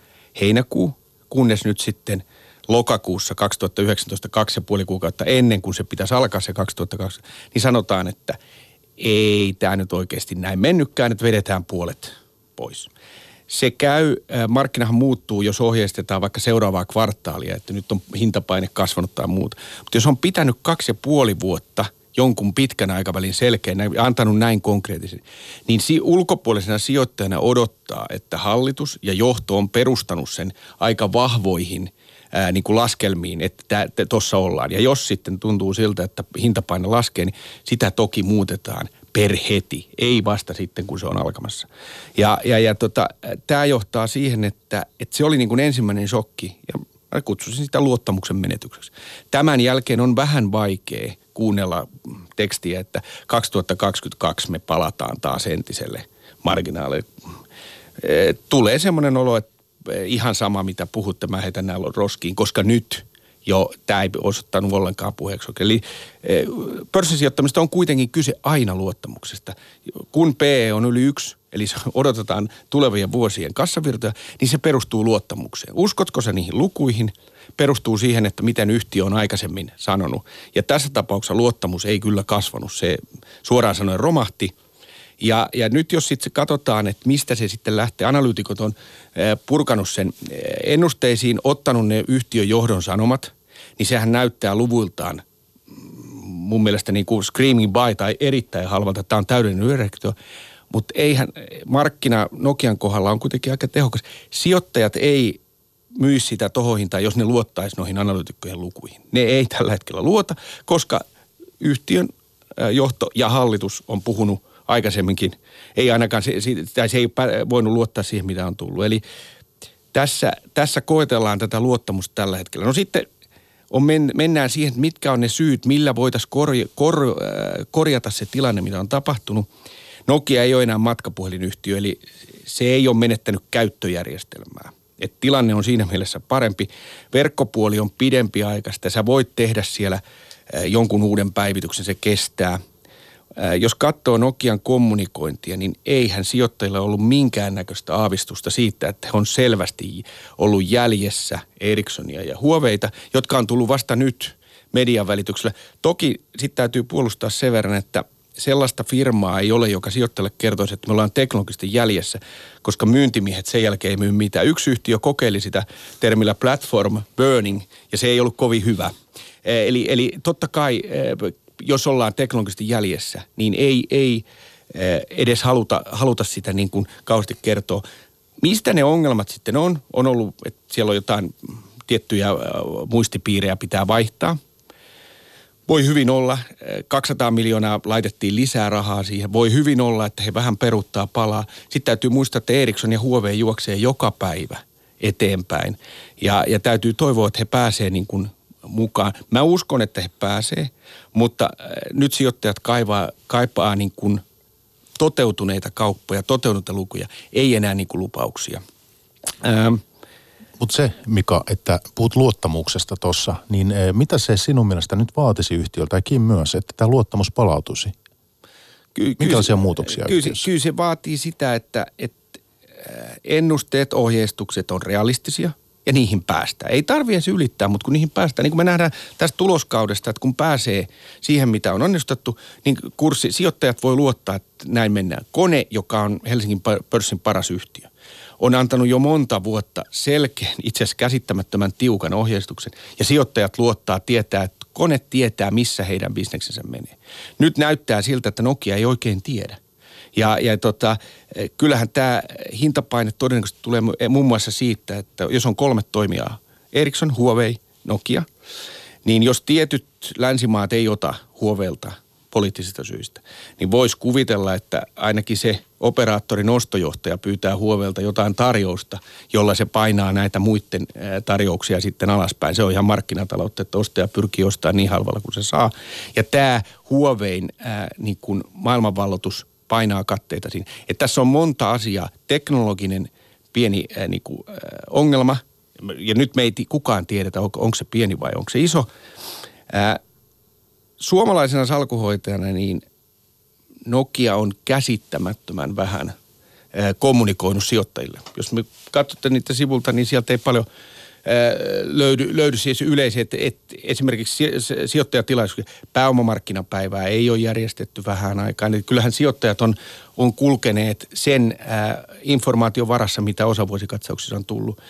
heinäkuu, kunnes nyt sitten lokakuussa 2019, kaksi ja puoli kuukautta ennen kuin se pitäisi alkaa se 2020, niin sanotaan, että ei tämä nyt oikeasti näin mennytkään, että vedetään puolet pois. Se käy, markkinahan muuttuu, jos ohjeistetaan vaikka seuraavaa kvartaalia, että nyt on hintapaine kasvanut tai muuta. Mutta jos on pitänyt kaksi ja puoli vuotta – jonkun pitkän aikavälin selkeän, antanut näin konkreettisen, niin si- ulkopuolisena sijoittajana odottaa, että hallitus ja johto on perustanut sen aika vahvoihin ää, niin kuin laskelmiin, että tuossa ollaan. Ja jos sitten tuntuu siltä, että hintapaine laskee, niin sitä toki muutetaan per heti, ei vasta sitten, kun se on alkamassa. Ja, ja, ja tota, tämä johtaa siihen, että, että se oli niin kuin ensimmäinen shokki, ja mä kutsuisin sitä luottamuksen menetykseksi. Tämän jälkeen on vähän vaikea kuunnella tekstiä, että 2022 me palataan taas entiselle marginaalille. E, tulee semmoinen olo, että ihan sama mitä puhutte, mä heitän nämä roskiin, koska nyt jo tämä ei osoittanut ollenkaan puheeksi. Eli e, pörssisijoittamista on kuitenkin kyse aina luottamuksesta. Kun PE on yli yksi, eli odotetaan tulevien vuosien kassavirtoja, niin se perustuu luottamukseen. Uskotko se niihin lukuihin – perustuu siihen, että miten yhtiö on aikaisemmin sanonut. Ja tässä tapauksessa luottamus ei kyllä kasvanut, se suoraan sanoen romahti. Ja, ja nyt jos sitten katsotaan, että mistä se sitten lähtee, analyytikot on purkanut sen ennusteisiin, ottanut ne yhtiön johdon sanomat, niin sehän näyttää luvuiltaan mun mielestä niin kuin screaming by tai erittäin halvalta. Tämä on täydellinen yöreaktio. Mutta eihän markkina Nokian kohdalla on kuitenkin aika tehokas. Sijoittajat ei myisi sitä tohohintaa, jos ne luottaisi noihin analyytikkojen lukuihin. Ne ei tällä hetkellä luota, koska yhtiön johto ja hallitus on puhunut aikaisemminkin. Ei ainakaan, se, tai se ei voinut luottaa siihen, mitä on tullut. Eli tässä, tässä koetellaan tätä luottamusta tällä hetkellä. No sitten on men, mennään siihen, että mitkä on ne syyt, millä voitaisiin korja, kor, korjata se tilanne, mitä on tapahtunut. Nokia ei ole enää matkapuhelinyhtiö, eli se ei ole menettänyt käyttöjärjestelmää. Et tilanne on siinä mielessä parempi. Verkkopuoli on pidempi aikaista. Sä voit tehdä siellä jonkun uuden päivityksen, se kestää. jos katsoo Nokian kommunikointia, niin eihän sijoittajilla ollut minkäännäköistä aavistusta siitä, että he on selvästi ollut jäljessä Ericssonia ja Huoveita, jotka on tullut vasta nyt median välityksellä. Toki sitten täytyy puolustaa sen verran, että sellaista firmaa ei ole, joka sijoittajalle kertoisi, että me ollaan teknologisesti jäljessä, koska myyntimiehet sen jälkeen ei myy mitään. Yksi yhtiö kokeili sitä termillä platform burning, ja se ei ollut kovin hyvä. Eli, eli totta kai jos ollaan teknologisesti jäljessä, niin ei, ei edes haluta, haluta sitä niin kuin kauheasti kertoa. Mistä ne ongelmat sitten on? On ollut, että siellä on jotain tiettyjä muistipiirejä pitää vaihtaa. Voi hyvin olla, 200 eh, miljoonaa laitettiin lisää rahaa siihen. Voi hyvin olla, että he vähän peruttaa palaa. Sitten täytyy muistaa, että Ericsson ja Huawei juoksee joka päivä eteenpäin. Ja, ja täytyy toivoa, että he pääsee niin kuin mukaan. Mä uskon, että he pääsee, mutta äh, nyt sijoittajat kaivaa, kaipaa niin kuin toteutuneita kauppoja, toteutuneita lukuja, ei enää niin kuin lupauksia. Ähm. Mutta se, Mika, että puhut luottamuksesta tuossa, niin äh, mitä se sinun mielestä nyt vaatisi yhtiöltä ja Kim myös, että tämä luottamus palautuisi? Ky- Minkälaisia ky- muutoksia kyllä, kyllä se vaatii sitä, että, että äh, ennusteet, ohjeistukset on realistisia – ja niihin päästään. Ei tarvi edes ylittää, mutta kun niihin päästään, niin kuin me nähdään tästä tuloskaudesta, että kun pääsee siihen, mitä on onnistettu, niin kurssi, sijoittajat voi luottaa, että näin mennään. Kone, joka on Helsingin pörssin paras yhtiö, on antanut jo monta vuotta selkeän, itse asiassa käsittämättömän tiukan ohjeistuksen. Ja sijoittajat luottaa, tietää, että kone tietää, missä heidän bisneksensä menee. Nyt näyttää siltä, että Nokia ei oikein tiedä. Ja, ja tota, kyllähän tämä hintapaine todennäköisesti tulee muun muassa siitä, että jos on kolme toimijaa, Ericsson, Huawei, Nokia, niin jos tietyt länsimaat ei ota Huoveilta poliittisista syistä, niin voisi kuvitella, että ainakin se operaattorin ostojohtaja pyytää Huovelta jotain tarjousta, jolla se painaa näitä muiden tarjouksia sitten alaspäin. Se on ihan markkinataloutta, että ostaja pyrkii ostamaan niin halvalla kuin se saa. Ja tämä Huovein ää, niin kuin maailmanvalloitus painaa katteita siinä. Et tässä on monta asiaa. Teknologinen pieni ää, niin kuin, ää, ongelma, ja nyt me ei kukaan tiedetä, onko, onko se pieni vai onko se iso. Ää, suomalaisena salkuhoitajana niin Nokia on käsittämättömän vähän ää, kommunikoinut sijoittajille. Jos me katsotte niitä sivulta, niin sieltä ei paljon – löydy, löydy siis yleisiä, että, että esimerkiksi sijoittajatilaisuus, pääomamarkkinapäivää ei ole järjestetty vähän aikaa. Niin kyllähän sijoittajat on, on kulkeneet sen ää, informaation varassa, mitä osavuosikatsauksissa on tullut.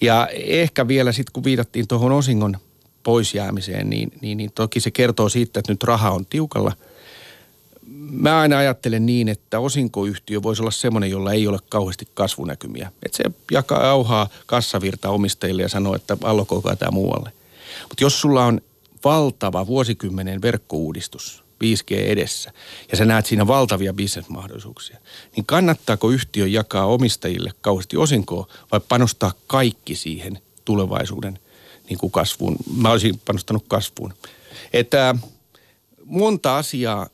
Ja ehkä vielä sitten, kun viitattiin tuohon osingon poisjäämiseen, niin, niin, niin toki se kertoo siitä, että nyt raha on tiukalla – mä aina ajattelen niin, että osinkoyhtiö voisi olla semmoinen, jolla ei ole kauheasti kasvunäkymiä. Että se jakaa auhaa kassavirta omistajille ja sanoo, että allokoikaa tämä muualle. Mutta jos sulla on valtava vuosikymmenen verkkouudistus, 5G edessä, ja sä näet siinä valtavia bisnesmahdollisuuksia, niin kannattaako yhtiö jakaa omistajille kauheasti osinkoa vai panostaa kaikki siihen tulevaisuuden niin kuin kasvuun? Mä olisin panostanut kasvuun. Että monta asiaa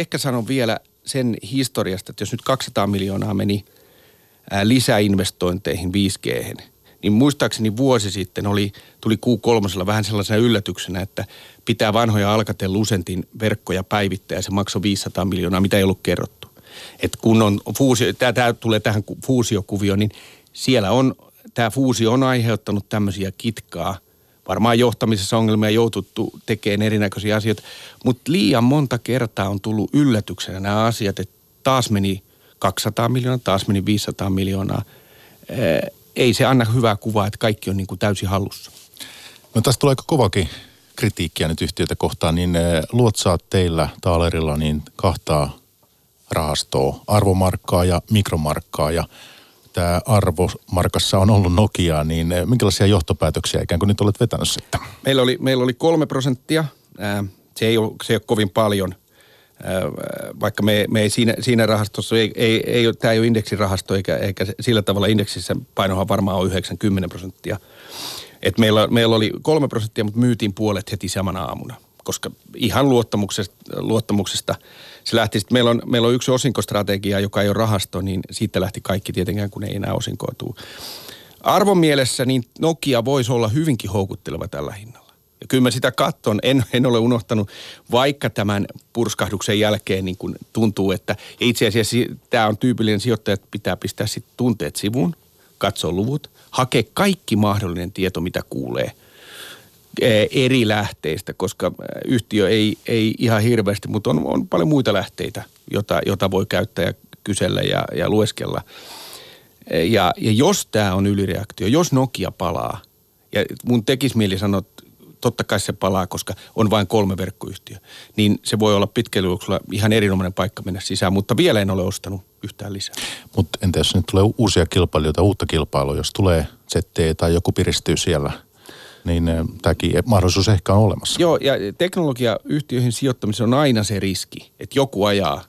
ehkä sanon vielä sen historiasta, että jos nyt 200 miljoonaa meni lisäinvestointeihin 5G, niin muistaakseni vuosi sitten oli, tuli Q3 vähän sellaisena yllätyksenä, että pitää vanhoja Alcatel Lucentin verkkoja päivittää ja se maksoi 500 miljoonaa, mitä ei ollut kerrottu. Et kun on fuusio, tämä tulee tähän fuusiokuvioon, niin siellä on, tämä fuusio on aiheuttanut tämmöisiä kitkaa – varmaan johtamisessa ongelmia joututtu tekemään erinäköisiä asioita, mutta liian monta kertaa on tullut yllätyksenä nämä asiat, että taas meni 200 miljoonaa, taas meni 500 miljoonaa. Ei se anna hyvää kuvaa, että kaikki on niin kuin täysin hallussa. No tästä tulee aika kovakin kritiikkiä nyt yhtiötä kohtaan, niin luotsaat teillä Taalerilla niin kahtaa rahastoa, arvomarkkaa ja mikromarkkaa ja tämä arvo markassa on ollut Nokia, niin eh, minkälaisia johtopäätöksiä ikään kuin nyt olet vetänyt sitten? Meillä oli, meillä oli kolme prosenttia. Se ei ole, se ei ole kovin paljon, vaikka me, me ei siinä, siinä rahastossa, ei, ei, ei, tämä ei ole indeksirahasto eikä, eikä sillä tavalla indeksissä painohan varmaan on 90 prosenttia. Et meillä, meillä oli kolme prosenttia, mutta myytiin puolet heti samana aamuna, koska ihan luottamuksesta, luottamuksesta – se lähti sitten, meillä on, meillä on yksi osinkostrategia, joka ei ole rahasto, niin siitä lähti kaikki tietenkään, kun ei enää osinkoa tule. Arvon mielessä niin Nokia voisi olla hyvinkin houkutteleva tällä hinnalla. Ja kyllä mä sitä katton, en, en ole unohtanut, vaikka tämän purskahduksen jälkeen niin kun tuntuu, että itse asiassa tämä on tyypillinen sijoittaja, että pitää pistää sitten tunteet sivuun, katsoa luvut, hakea kaikki mahdollinen tieto, mitä kuulee eri lähteistä, koska yhtiö ei, ei ihan hirveästi, mutta on, on paljon muita lähteitä, jota, jota voi käyttää ja kysellä ja, ja lueskella. E, ja, ja jos tämä on ylireaktio, jos Nokia palaa, ja mun tekisi mieli sanoa, että totta kai se palaa, koska on vain kolme verkkoyhtiö, niin se voi olla pitkällä ihan erinomainen paikka mennä sisään, mutta vielä en ole ostanut yhtään lisää. Mutta entä jos nyt tulee uusia kilpailijoita, uutta kilpailua, jos tulee ZT tai joku piristyy siellä, niin eh, tämäkin mahdollisuus ehkä on olemassa. Joo, ja teknologiayhtiöihin sijoittamisen on aina se riski, että joku ajaa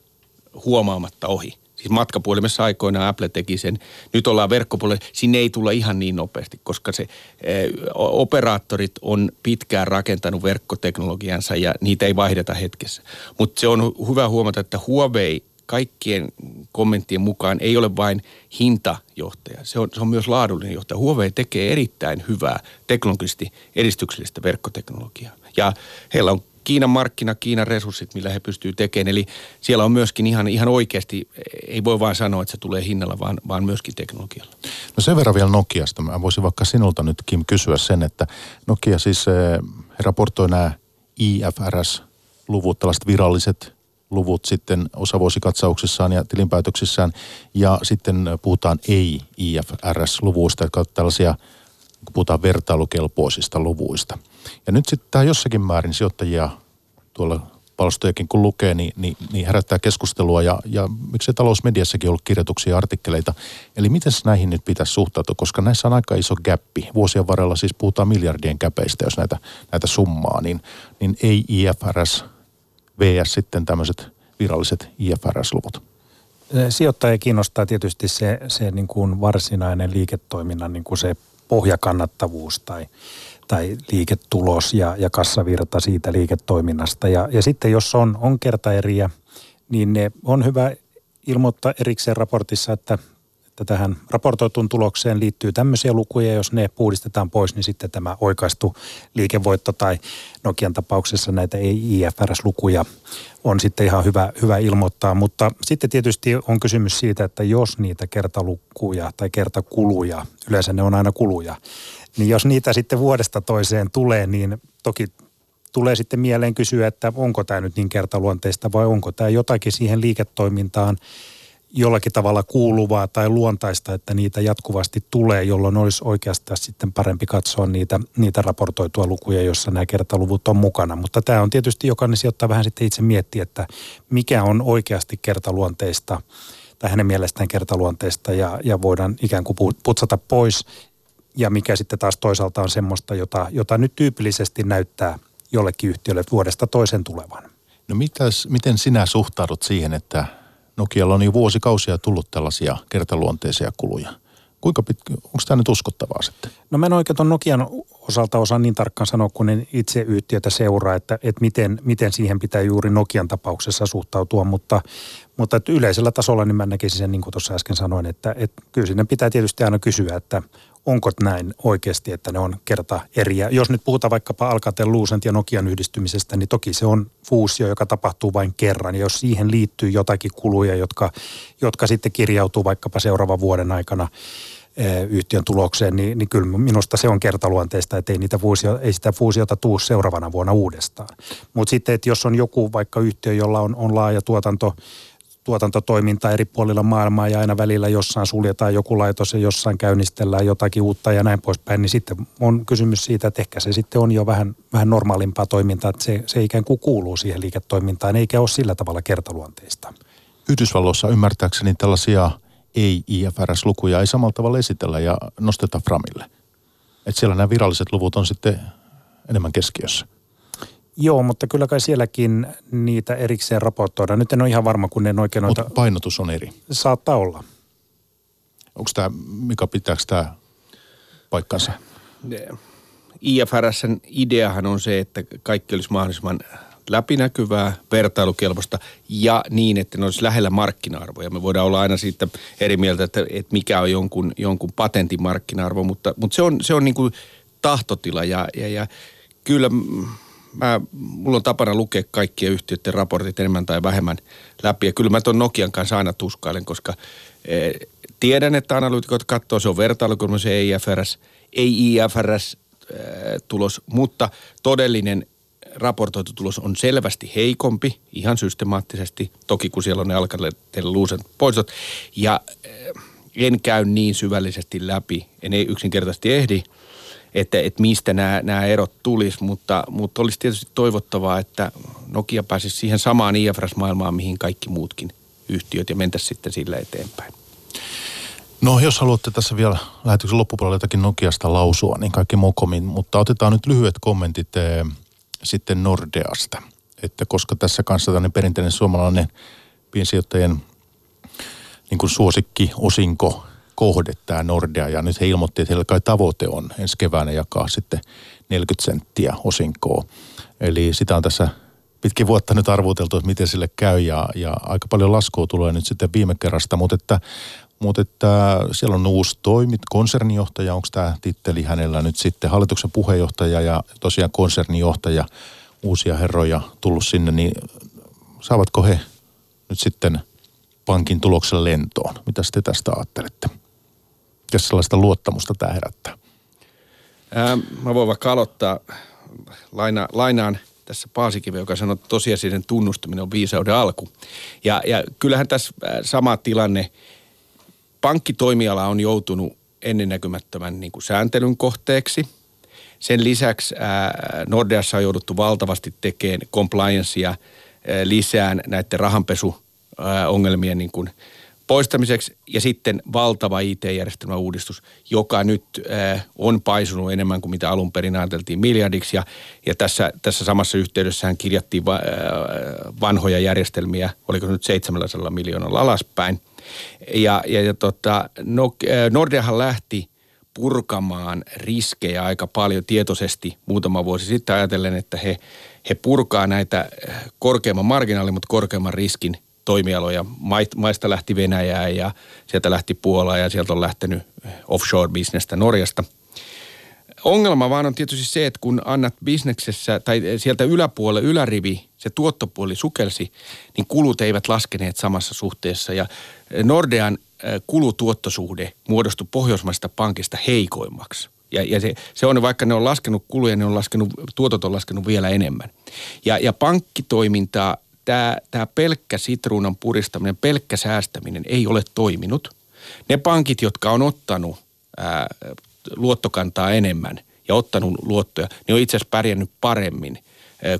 huomaamatta ohi. Siis matkapuhelimessa aikoinaan Apple teki sen. Nyt ollaan verkkopuolella. Sinne ei tulla ihan niin nopeasti, koska se e, operaattorit on pitkään rakentanut verkkoteknologiansa ja niitä ei vaihdeta hetkessä. Mutta se on hyvä huomata, että Huawei kaikkien kommenttien mukaan ei ole vain hintajohtaja, se on, se on myös laadullinen johtaja. Huawei tekee erittäin hyvää teknologisesti edistyksellistä verkkoteknologiaa. Ja heillä on Kiinan markkina, Kiinan resurssit, millä he pystyvät tekemään. Eli siellä on myöskin ihan, ihan oikeasti, ei voi vain sanoa, että se tulee hinnalla, vaan, vaan myöskin teknologialla. No sen verran vielä Nokiasta. Mä voisin vaikka sinulta nyt Kim kysyä sen, että Nokia siis eh, raportoi nämä IFRS-luvut, tällaiset viralliset luvut sitten osavuosikatsauksissaan ja tilinpäätöksissään. Ja sitten puhutaan ei-IFRS-luvuista, jotka ovat tällaisia, kun puhutaan vertailukelpoisista luvuista – ja nyt sitten tämä jossakin määrin sijoittajia tuolla palstojakin kun lukee, niin, niin, niin herättää keskustelua ja, ja miksei talousmediassakin ollut kirjoituksia ja artikkeleita. Eli miten näihin nyt pitäisi suhtautua, koska näissä on aika iso gappi. Vuosien varrella siis puhutaan miljardien käpeistä, jos näitä, näitä summaa, niin, niin ei IFRS VS sitten tämmöiset viralliset IFRS-luvut. Sijoittaja kiinnostaa tietysti se, se niin kuin varsinainen liiketoiminnan niin kuin se pohjakannattavuus tai tai liiketulos ja, ja kassavirta siitä liiketoiminnasta. Ja, ja sitten jos on, on kertaeriä, niin ne on hyvä ilmoittaa erikseen raportissa, että, että tähän raportoituun tulokseen liittyy tämmöisiä lukuja. Jos ne puhdistetaan pois, niin sitten tämä oikaistu liikevoitto tai Nokian tapauksessa näitä ei IFRS-lukuja on sitten ihan hyvä, hyvä ilmoittaa. Mutta sitten tietysti on kysymys siitä, että jos niitä kertalukuja tai kertakuluja, yleensä ne on aina kuluja, niin jos niitä sitten vuodesta toiseen tulee, niin toki tulee sitten mieleen kysyä, että onko tämä nyt niin kertaluonteista vai onko tämä jotakin siihen liiketoimintaan jollakin tavalla kuuluvaa tai luontaista, että niitä jatkuvasti tulee, jolloin olisi oikeastaan sitten parempi katsoa niitä, niitä raportoitua lukuja, jossa nämä kertaluvut on mukana. Mutta tämä on tietysti jokainen sijoittaa vähän sitten itse miettiä, että mikä on oikeasti kertaluonteista tai hänen mielestään kertaluonteista ja, ja voidaan ikään kuin putsata pois ja mikä sitten taas toisaalta on semmoista, jota, jota nyt tyypillisesti näyttää jollekin yhtiölle vuodesta toisen tulevan. No mitäs, miten sinä suhtaudut siihen, että Nokialla on jo vuosikausia tullut tällaisia kertaluonteisia kuluja? Kuinka pitkä, onko tämä nyt uskottavaa sitten? No mä en oikein tuon Nokian osalta osaa niin tarkkaan sanoa, kun en itse yhtiötä seuraa, että, että miten, miten siihen pitää juuri Nokian tapauksessa suhtautua, mutta, mutta yleisellä tasolla niin mä näkisin sen, niin kuin tuossa äsken sanoin, että, että kyllä sinne pitää tietysti aina kysyä, että onko näin oikeasti, että ne on kerta eriä. Jos nyt puhutaan vaikkapa Alcatel Lucent ja Nokian yhdistymisestä, niin toki se on fuusio, joka tapahtuu vain kerran. Ja jos siihen liittyy jotakin kuluja, jotka, jotka sitten kirjautuu vaikkapa seuraavan vuoden aikana eh, yhtiön tulokseen, niin, niin kyllä minusta se on kertaluonteista, että ei, niitä fuusio, ei sitä fuusiota tuu seuraavana vuonna uudestaan. Mutta sitten, että jos on joku vaikka yhtiö, jolla on, on laaja tuotanto, tuotantotoimintaa eri puolilla maailmaa ja aina välillä jossain suljetaan joku laitos ja jossain käynnistellään jotakin uutta ja näin poispäin, niin sitten on kysymys siitä, että ehkä se sitten on jo vähän, vähän normaalimpaa toimintaa, että se, se ikään kuin kuuluu siihen liiketoimintaan eikä ole sillä tavalla kertaluonteista. Yhdysvalloissa ymmärtääkseni tällaisia ei-IFRS-lukuja ei samalla tavalla esitellä ja nosteta framille. Että siellä nämä viralliset luvut on sitten enemmän keskiössä. Joo, mutta kyllä kai sielläkin niitä erikseen raportoidaan. Nyt en ole ihan varma, kun en oikein noita... Mutta painotus on eri. Saattaa olla. Onko tämä, Mika, pitääkö tämä paikkansa? IFRSn ideahan on se, että kaikki olisi mahdollisimman läpinäkyvää, vertailukelpoista ja niin, että ne olisi lähellä markkina-arvoja. Me voidaan olla aina siitä eri mieltä, että, että mikä on jonkun, jonkun patentin markkina-arvo, mutta, mutta se on, se on niin kuin tahtotila ja, ja, ja kyllä mä, mulla on tapana lukea kaikkien yhtiöiden raportit enemmän tai vähemmän läpi. Ja kyllä mä tuon Nokian kanssa aina tuskailen, koska e, tiedän, että analyytikot katsoo, se on vertailu, kun se ei IFRS, ei IFRS e, tulos, mutta todellinen raportoitu tulos on selvästi heikompi, ihan systemaattisesti, toki kun siellä on ne alkaneet luusen poistot. Ja e, en käy niin syvällisesti läpi, en ei yksinkertaisesti ehdi, että, että mistä nämä, nämä erot tulisi, mutta, mutta olisi tietysti toivottavaa, että Nokia pääsisi siihen samaan IFRS-maailmaan, mihin kaikki muutkin yhtiöt ja mentäisi sitten sillä eteenpäin. No jos haluatte tässä vielä lähetyksen loppupuolella jotakin Nokiasta lausua, niin kaikki mokomin, mutta otetaan nyt lyhyet kommentit eh, sitten Nordeasta. Että koska tässä kanssa tämmöinen perinteinen suomalainen piensijoittajien niin kuin suosikki osinko kohde tämä Nordea ja nyt he ilmoitti, että heillä kai tavoite on ensi keväänä jakaa sitten 40 senttiä osinkoa. Eli sitä on tässä pitkin vuotta nyt arvuteltu, että miten sille käy ja, ja aika paljon laskua tulee nyt sitten viime kerrasta, mutta että, mutta että siellä on uusi toimit, konsernijohtaja, onko tämä titteli hänellä nyt sitten hallituksen puheenjohtaja ja tosiaan konsernijohtaja, uusia herroja tullut sinne, niin saavatko he nyt sitten pankin tuloksen lentoon? Mitä te tästä ajattelette? Ja sellaista luottamusta tämä herättää? Ää, mä voin vaikka aloittaa. Laina, lainaan tässä Paasikivi, joka sanoi, että tosiasiallinen tunnustaminen on viisauden alku. Ja, ja kyllähän tässä sama tilanne. Pankkitoimiala on joutunut ennennäkymättömän niin kuin sääntelyn kohteeksi. Sen lisäksi ää, Nordeassa on jouduttu valtavasti tekemään compliancea lisään näiden rahanpesuongelmien niin kuin poistamiseksi ja sitten valtava IT-järjestelmän uudistus, joka nyt äh, on paisunut enemmän kuin mitä alun perin ajateltiin miljardiksi. Ja, ja tässä, tässä samassa yhteydessähän kirjattiin va, äh, vanhoja järjestelmiä, oliko nyt 700 miljoonalla alaspäin. Ja, ja, ja tota, no, äh, Nordeahan lähti purkamaan riskejä aika paljon tietoisesti muutama vuosi sitten ajatellen, että he, he purkaa näitä korkeamman marginaalin, mutta korkeamman riskin toimialoja. Maista lähti Venäjää ja sieltä lähti Puolaa ja sieltä on lähtenyt offshore-bisnestä Norjasta. Ongelma vaan on tietysti se, että kun annat bisneksessä tai sieltä yläpuolelle ylärivi, se tuottopuoli sukelsi, niin kulut eivät laskeneet samassa suhteessa. Ja Nordean kulutuottosuhde muodostui pohjoismaista pankista heikoimmaksi. Ja, ja se, se on, vaikka ne on laskenut kuluja, ne on laskenut, tuotot on laskenut vielä enemmän. Ja, ja pankkitoimintaa tämä, tämä pelkkä sitruunan puristaminen, pelkkä säästäminen ei ole toiminut. Ne pankit, jotka on ottanut ää, luottokantaa enemmän ja ottanut luottoja, ne on itse asiassa pärjännyt paremmin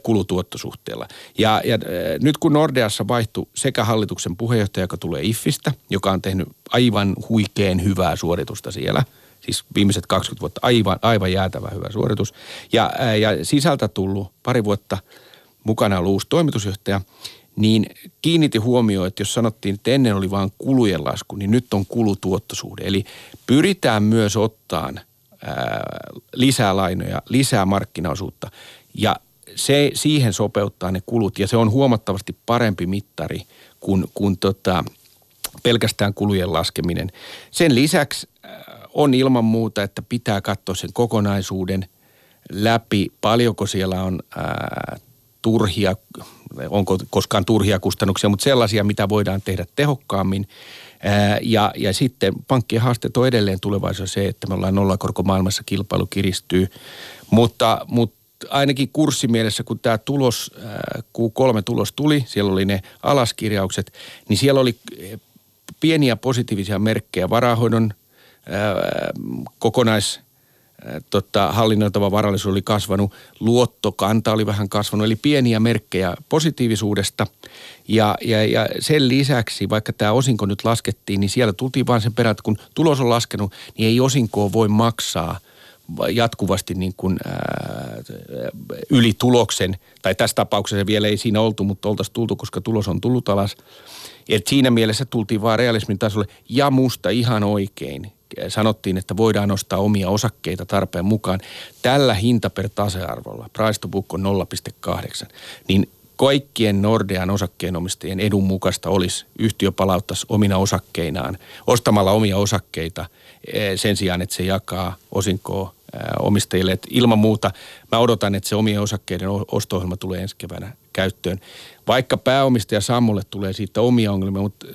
kulutuottosuhteella. Ja, ja nyt kun Nordeassa vaihtui sekä hallituksen puheenjohtaja, joka tulee IFFistä, joka on tehnyt aivan huikeen hyvää suoritusta siellä, siis viimeiset 20 vuotta aivan, aivan jäätävä hyvä suoritus, ja, ja sisältä tullut pari vuotta – mukana ollut uusi toimitusjohtaja, niin kiinniti huomioon, että jos sanottiin, että ennen oli vain kulujen lasku, niin nyt on kulutuottosuhde. Eli pyritään myös ottaan lisää lainoja, lisää markkinaosuutta ja se, siihen sopeuttaa ne kulut ja se on huomattavasti parempi mittari kuin, kuin tota, pelkästään kulujen laskeminen. Sen lisäksi on ilman muuta, että pitää katsoa sen kokonaisuuden läpi, paljonko siellä on ää, turhia, onko koskaan turhia kustannuksia, mutta sellaisia, mitä voidaan tehdä tehokkaammin. Ja, ja sitten pankkien haasteet on edelleen tulevaisuudessa se, että me ollaan nollakorkomaailmassa, kilpailu kiristyy. Mutta, mutta ainakin kurssimielessä, kun tämä tulos, Q3-tulos tuli, siellä oli ne alaskirjaukset, niin siellä oli pieniä positiivisia merkkejä varahoidon kokonais tota, hallinnoitava varallisuus oli kasvanut, luottokanta oli vähän kasvanut, eli pieniä merkkejä positiivisuudesta. Ja, ja, ja sen lisäksi, vaikka tämä osinko nyt laskettiin, niin siellä tultiin vain sen perään, että kun tulos on laskenut, niin ei osinkoa voi maksaa jatkuvasti niin kuin, ää, yli tuloksen, tai tässä tapauksessa vielä ei siinä oltu, mutta oltaisiin tultu, koska tulos on tullut alas. Et siinä mielessä tultiin vaan realismin tasolle ja musta ihan oikein sanottiin, että voidaan ostaa omia osakkeita tarpeen mukaan. Tällä hinta per tasearvolla, price to book on 0,8, niin kaikkien Nordean osakkeenomistajien edun mukaista olisi yhtiö palauttaisi omina osakkeinaan, ostamalla omia osakkeita eh, sen sijaan, että se jakaa osinkoa omistajille. Et ilman muuta mä odotan, että se omien osakkeiden osto tulee ensi keväänä käyttöön. Vaikka pääomistaja Sammulle tulee siitä omia ongelmia, mutta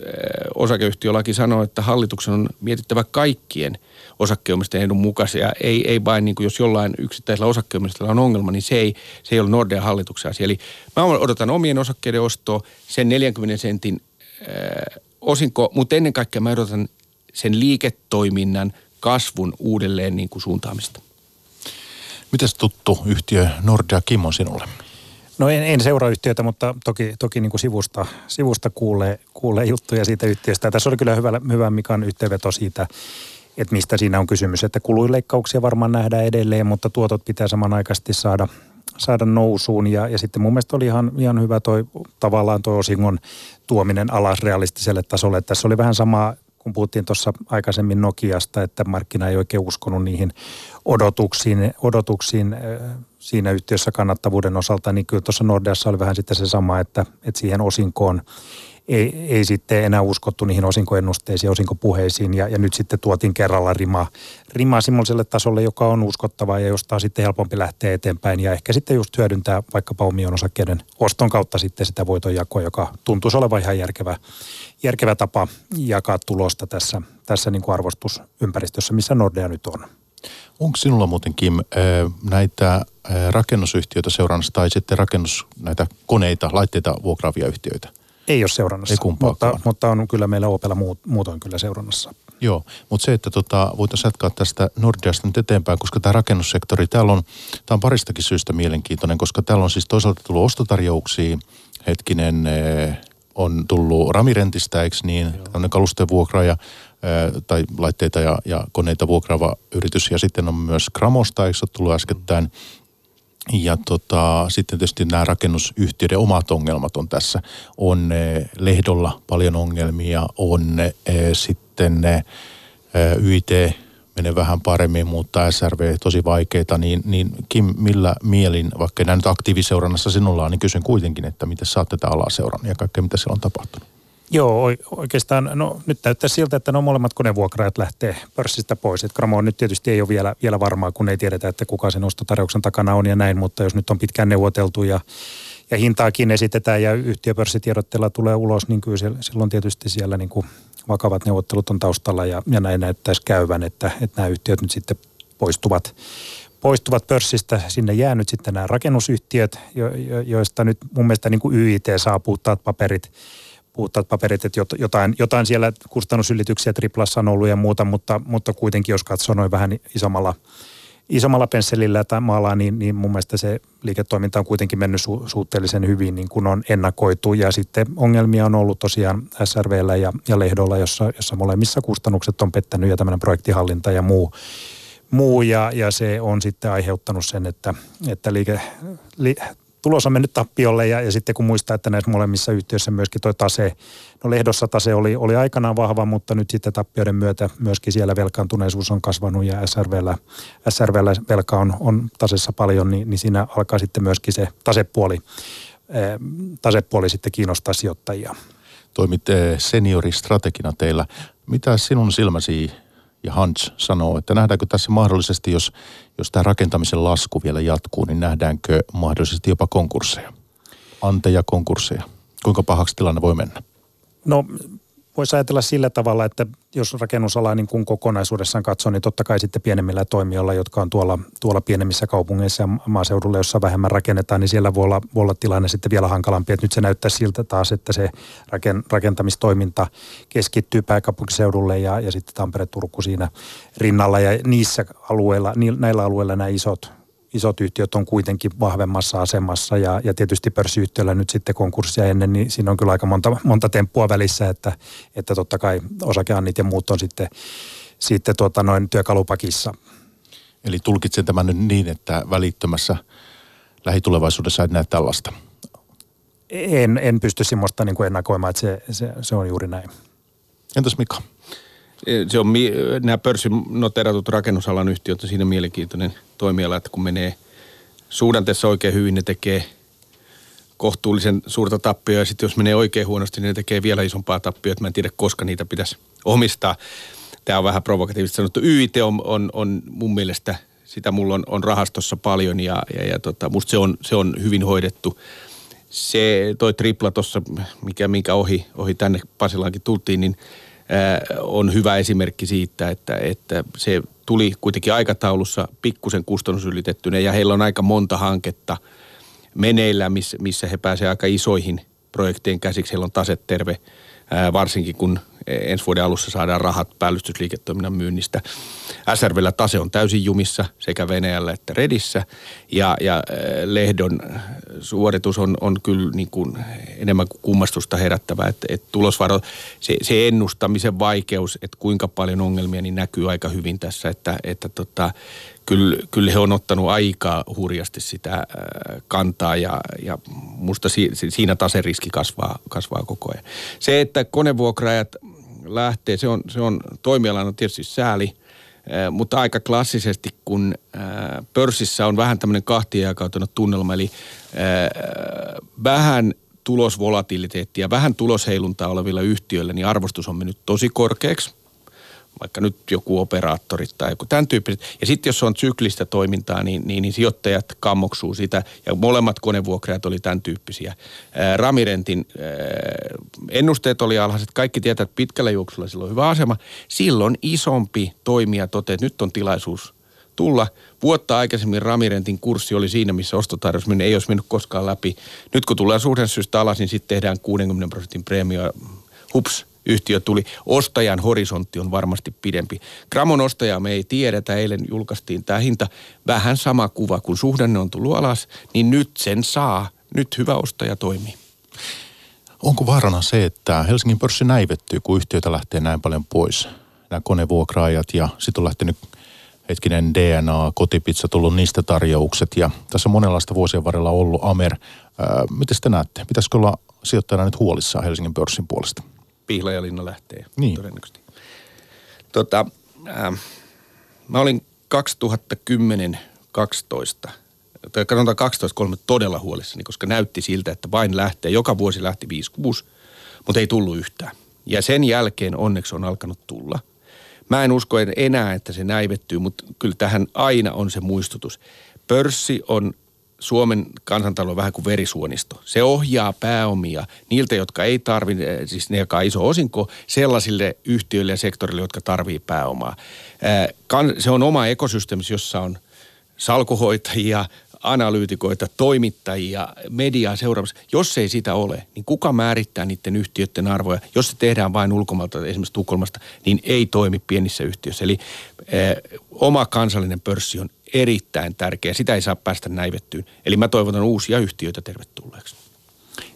osakeyhtiölaki sanoo, että hallituksen on mietittävä kaikkien osakkeenomistajien edun mukaisia. Ei, ei vain niin kuin jos jollain yksittäisellä osakkeenomistajalla on ongelma, niin se ei, se ei ole Nordean hallituksen asia. Eli mä odotan omien osakkeiden ostoa, sen 40 sentin äh, osinko, mutta ennen kaikkea mä odotan sen liiketoiminnan kasvun uudelleen niin kuin suuntaamista. Mites tuttu yhtiö Nordea Kim on sinulle? No en, en seuraa yhtiötä, mutta toki, toki niin kuin sivusta, sivusta kuulee, kuulee juttuja siitä yhtiöstä. Ja tässä oli kyllä hyvä, hyvä Mikan yhteenveto siitä, että mistä siinä on kysymys. Että kuluileikkauksia varmaan nähdään edelleen, mutta tuotot pitää samanaikaisesti saada, saada nousuun. Ja, ja sitten mun mielestä oli ihan, ihan hyvä toi tavallaan toi osingon tuominen alas realistiselle tasolle. Tässä oli vähän sama kun puhuttiin tuossa aikaisemmin Nokiasta, että markkina ei oikein uskonut niihin odotuksiin, odotuksiin siinä yhtiössä kannattavuuden osalta, niin kyllä tuossa Nordeassa oli vähän sitten se sama, että, että siihen osinkoon ei, ei sitten enää uskottu niihin osinkoennusteisiin, osinkopuheisiin ja, ja nyt sitten tuotiin kerralla rima, rima semmoiselle tasolle, joka on uskottava ja josta on sitten helpompi lähteä eteenpäin ja ehkä sitten just hyödyntää vaikkapa omien osakkeiden oston kautta sitten sitä voitonjakoa, joka tuntuisi olevan ihan järkevä, järkevä tapa jakaa tulosta tässä, tässä niin kuin arvostusympäristössä, missä Nordea nyt on. Onko sinulla muuten, Kim, näitä rakennusyhtiöitä seurannassa tai sitten rakennus, näitä koneita, laitteita vuokraavia yhtiöitä? Ei ole seurannassa, Ei mutta, mutta on kyllä meillä Opella muut, muutoin kyllä seurannassa. Joo, mutta se, että tota, voitaisiin jatkaa tästä Nordeasta nyt eteenpäin, koska tämä rakennussektori, täällä on, tämä on paristakin syystä mielenkiintoinen, koska täällä on siis toisaalta tullut ostotarjouksia, hetkinen, on tullut Ramirentistä, eikö niin, tämmöinen kalustevuokraaja, tai laitteita ja, ja koneita vuokraava yritys. Ja sitten on myös Kramosta, eikö ole tullut äskettäin. Ja tota, sitten tietysti nämä rakennusyhtiöiden omat ongelmat on tässä. On eh, Lehdolla paljon ongelmia, on eh, sitten eh, YIT menee vähän paremmin, mutta SRV tosi vaikeita, niin, niin Kim, millä mielin, vaikka näin nyt aktiiviseurannassa sinulla on, niin kysyn kuitenkin, että miten saatte tätä alaa seurannut ja kaikkea, mitä siellä on tapahtunut? Joo, oikeastaan no, nyt näyttää siltä, että no molemmat konevuokraajat lähtee pörssistä pois. Et Gramo nyt tietysti ei ole vielä, vielä varmaa, kun ei tiedetä, että kuka sen ostotarjouksen takana on ja näin, mutta jos nyt on pitkään neuvoteltu ja, ja hintaakin esitetään ja yhtiöpörssitiedotteella tulee ulos, niin kyllä silloin tietysti siellä niin kuin vakavat neuvottelut on taustalla ja, ja näin näyttäisi käyvän, että, että nämä yhtiöt nyt sitten poistuvat, poistuvat pörssistä. Sinne jää nyt sitten nämä rakennusyhtiöt, jo, jo, joista nyt mun mielestä niin kuin YIT saa puhtaat paperit – puhtaat paperit, että jotain, jotain siellä kustannusylityksiä triplassa on ollut ja muuta, mutta, mutta kuitenkin jos katsoo noin vähän isommalla, isommalla pensselillä tai maalla, niin, niin mun mielestä se liiketoiminta on kuitenkin mennyt su, suhteellisen hyvin niin kuin on ennakoitu. Ja sitten ongelmia on ollut tosiaan SRVllä ja, ja Lehdolla, jossa, jossa molemmissa kustannukset on pettänyt ja tämmöinen projektihallinta ja muu, muu ja, ja se on sitten aiheuttanut sen, että, että liike, li, tulos on mennyt tappiolle ja, ja sitten kun muistaa, että näissä molemmissa yhtiöissä myöskin tuo tase, no Lehdossa tase oli, oli aikanaan vahva, mutta nyt sitten tappioiden myötä myöskin siellä velkaantuneisuus on kasvanut ja SRVllä, SRVllä velka on, on tasessa paljon, niin, niin siinä alkaa sitten myöskin se tasepuoli, eh, tasepuoli sitten kiinnostaa sijoittajia. Toimit senioristrategina teillä. Mitä sinun silmäsi ja Hans sanoo, että nähdäänkö tässä mahdollisesti, jos, jos tämä rakentamisen lasku vielä jatkuu, niin nähdäänkö mahdollisesti jopa konkursseja, anteja konkursseja? Kuinka pahaksi tilanne voi mennä? No voisi ajatella sillä tavalla, että jos rakennusalaa niin kuin kokonaisuudessaan katsoo, niin totta kai sitten pienemmillä toimijoilla, jotka on tuolla, tuolla pienemmissä kaupungeissa ja maaseudulla, jossa vähemmän rakennetaan, niin siellä voi olla, voi olla tilanne sitten vielä hankalampi. Että nyt se näyttää siltä taas, että se rakentamistoiminta keskittyy pääkaupunkiseudulle ja, ja sitten Tampere-Turku siinä rinnalla ja niissä alueilla, näillä alueilla nämä isot isot yhtiöt on kuitenkin vahvemmassa asemassa ja, ja tietysti pörssiyhtiöllä nyt sitten konkurssia ennen, niin siinä on kyllä aika monta, monta temppua välissä, että, että totta kai osakeannit ja muut on sitten, sitten tuota noin työkalupakissa. Eli tulkitsen tämän nyt niin, että välittömässä lähitulevaisuudessa et näe tällaista? En, en pysty semmoista niin ennakoimaan, että se, se, se on juuri näin. Entäs Mika? Se on, nämä pörssin noteratut rakennusalan yhtiöt on siinä mielenkiintoinen toimiala, että kun menee suhdanteessa oikein hyvin, ne tekee kohtuullisen suurta tappioa ja sitten jos menee oikein huonosti, niin ne tekee vielä isompaa tappioa, mä en tiedä koska niitä pitäisi omistaa. Tämä on vähän provokatiivisesti sanottu. YIT on, on, on mun mielestä sitä mulla on, on rahastossa paljon ja, ja, ja tota, musta se on, se on hyvin hoidettu. Se toi tripla tuossa, mikä, minkä ohi, ohi tänne Pasilaankin tultiin, niin on hyvä esimerkki siitä, että, että se tuli kuitenkin aikataulussa pikkusen kustannusylitettyinen ja heillä on aika monta hanketta meneillä, missä, he pääsevät aika isoihin projekteihin käsiksi. Heillä on taset terve, ää, varsinkin kun ensi vuoden alussa saadaan rahat päällystysliiketoiminnan myynnistä. SRVllä tase on täysin jumissa sekä Venäjällä että Redissä ja, ja äh, Lehdon suoritus on, on kyllä niin kuin enemmän kuin kummastusta herättävä, että, että tulosvaro, se, se ennustamisen vaikeus, että kuinka paljon ongelmia, niin näkyy aika hyvin tässä, että, että tota, kyllä, kyllä he on ottanut aika hurjasti sitä äh, kantaa ja, ja musta si, siinä taseriski kasvaa, kasvaa koko ajan. Se, että konevuokraajat lähtee. Se on, se on toimialana tietysti sääli, mutta aika klassisesti, kun pörssissä on vähän tämmöinen kahtiajakautunut tunnelma, eli vähän tulosvolatiliteettia, vähän tulosheiluntaa olevilla yhtiöillä, niin arvostus on mennyt tosi korkeaksi vaikka nyt joku operaattori tai joku tämän tyyppiset. Ja sitten jos on syklistä toimintaa, niin, niin, niin sijoittajat kammoksuu sitä. Ja molemmat konevuokrajat oli tämän tyyppisiä. Ää, Ramirentin ää, ennusteet oli alhaiset. Kaikki tietää, että pitkällä juoksulla sillä on hyvä asema. Silloin isompi toimija toteaa, että nyt on tilaisuus tulla. Vuotta aikaisemmin Ramirentin kurssi oli siinä, missä ostotarjous ei olisi mennyt koskaan läpi. Nyt kun tulee suhdannusyystä alas, niin sitten tehdään 60 prosentin preemio. Hups, yhtiö tuli. Ostajan horisontti on varmasti pidempi. Gramon ostajaa me ei tiedetä. Eilen julkaistiin tämä hinta. Vähän sama kuva, kun suhdanne on tullut alas, niin nyt sen saa. Nyt hyvä ostaja toimii. Onko vaarana se, että Helsingin pörssi näivettyy, kun yhtiötä lähtee näin paljon pois? Nämä konevuokraajat ja sitten on lähtenyt hetkinen DNA, kotipizza, tullut niistä tarjoukset ja tässä on monenlaista vuosien varrella ollut Amer. Miten te näette? Pitäisikö olla sijoittajana nyt huolissaan Helsingin pörssin puolesta? Pihlajalinna lähtee niin. todennäköisesti. Tota, äh, mä olin 2010 12 tai katsotaan 12 todella huolissani, koska näytti siltä, että vain lähtee. Joka vuosi lähti 5-6, mutta ei tullut yhtään. Ja sen jälkeen onneksi on alkanut tulla. Mä en usko enää, että se näivettyy, mutta kyllä tähän aina on se muistutus. Pörssi on Suomen kansantalo on vähän kuin verisuonisto. Se ohjaa pääomia niiltä, jotka ei tarvitse, eh, siis ne, jotka on iso osinko, sellaisille yhtiöille ja sektorille, jotka tarvii pääomaa. Eh, se on oma ekosysteemi, jossa on salkuhoitajia, analyytikoita, toimittajia, mediaa seuraamassa. Jos ei sitä ole, niin kuka määrittää niiden yhtiöiden arvoja? Jos se tehdään vain ulkomailta, esimerkiksi Tukholmasta, niin ei toimi pienissä yhtiöissä. Eli eh, oma kansallinen pörssi on erittäin tärkeä. Sitä ei saa päästä näivettyyn. Eli mä toivotan uusia yhtiöitä tervetulleeksi.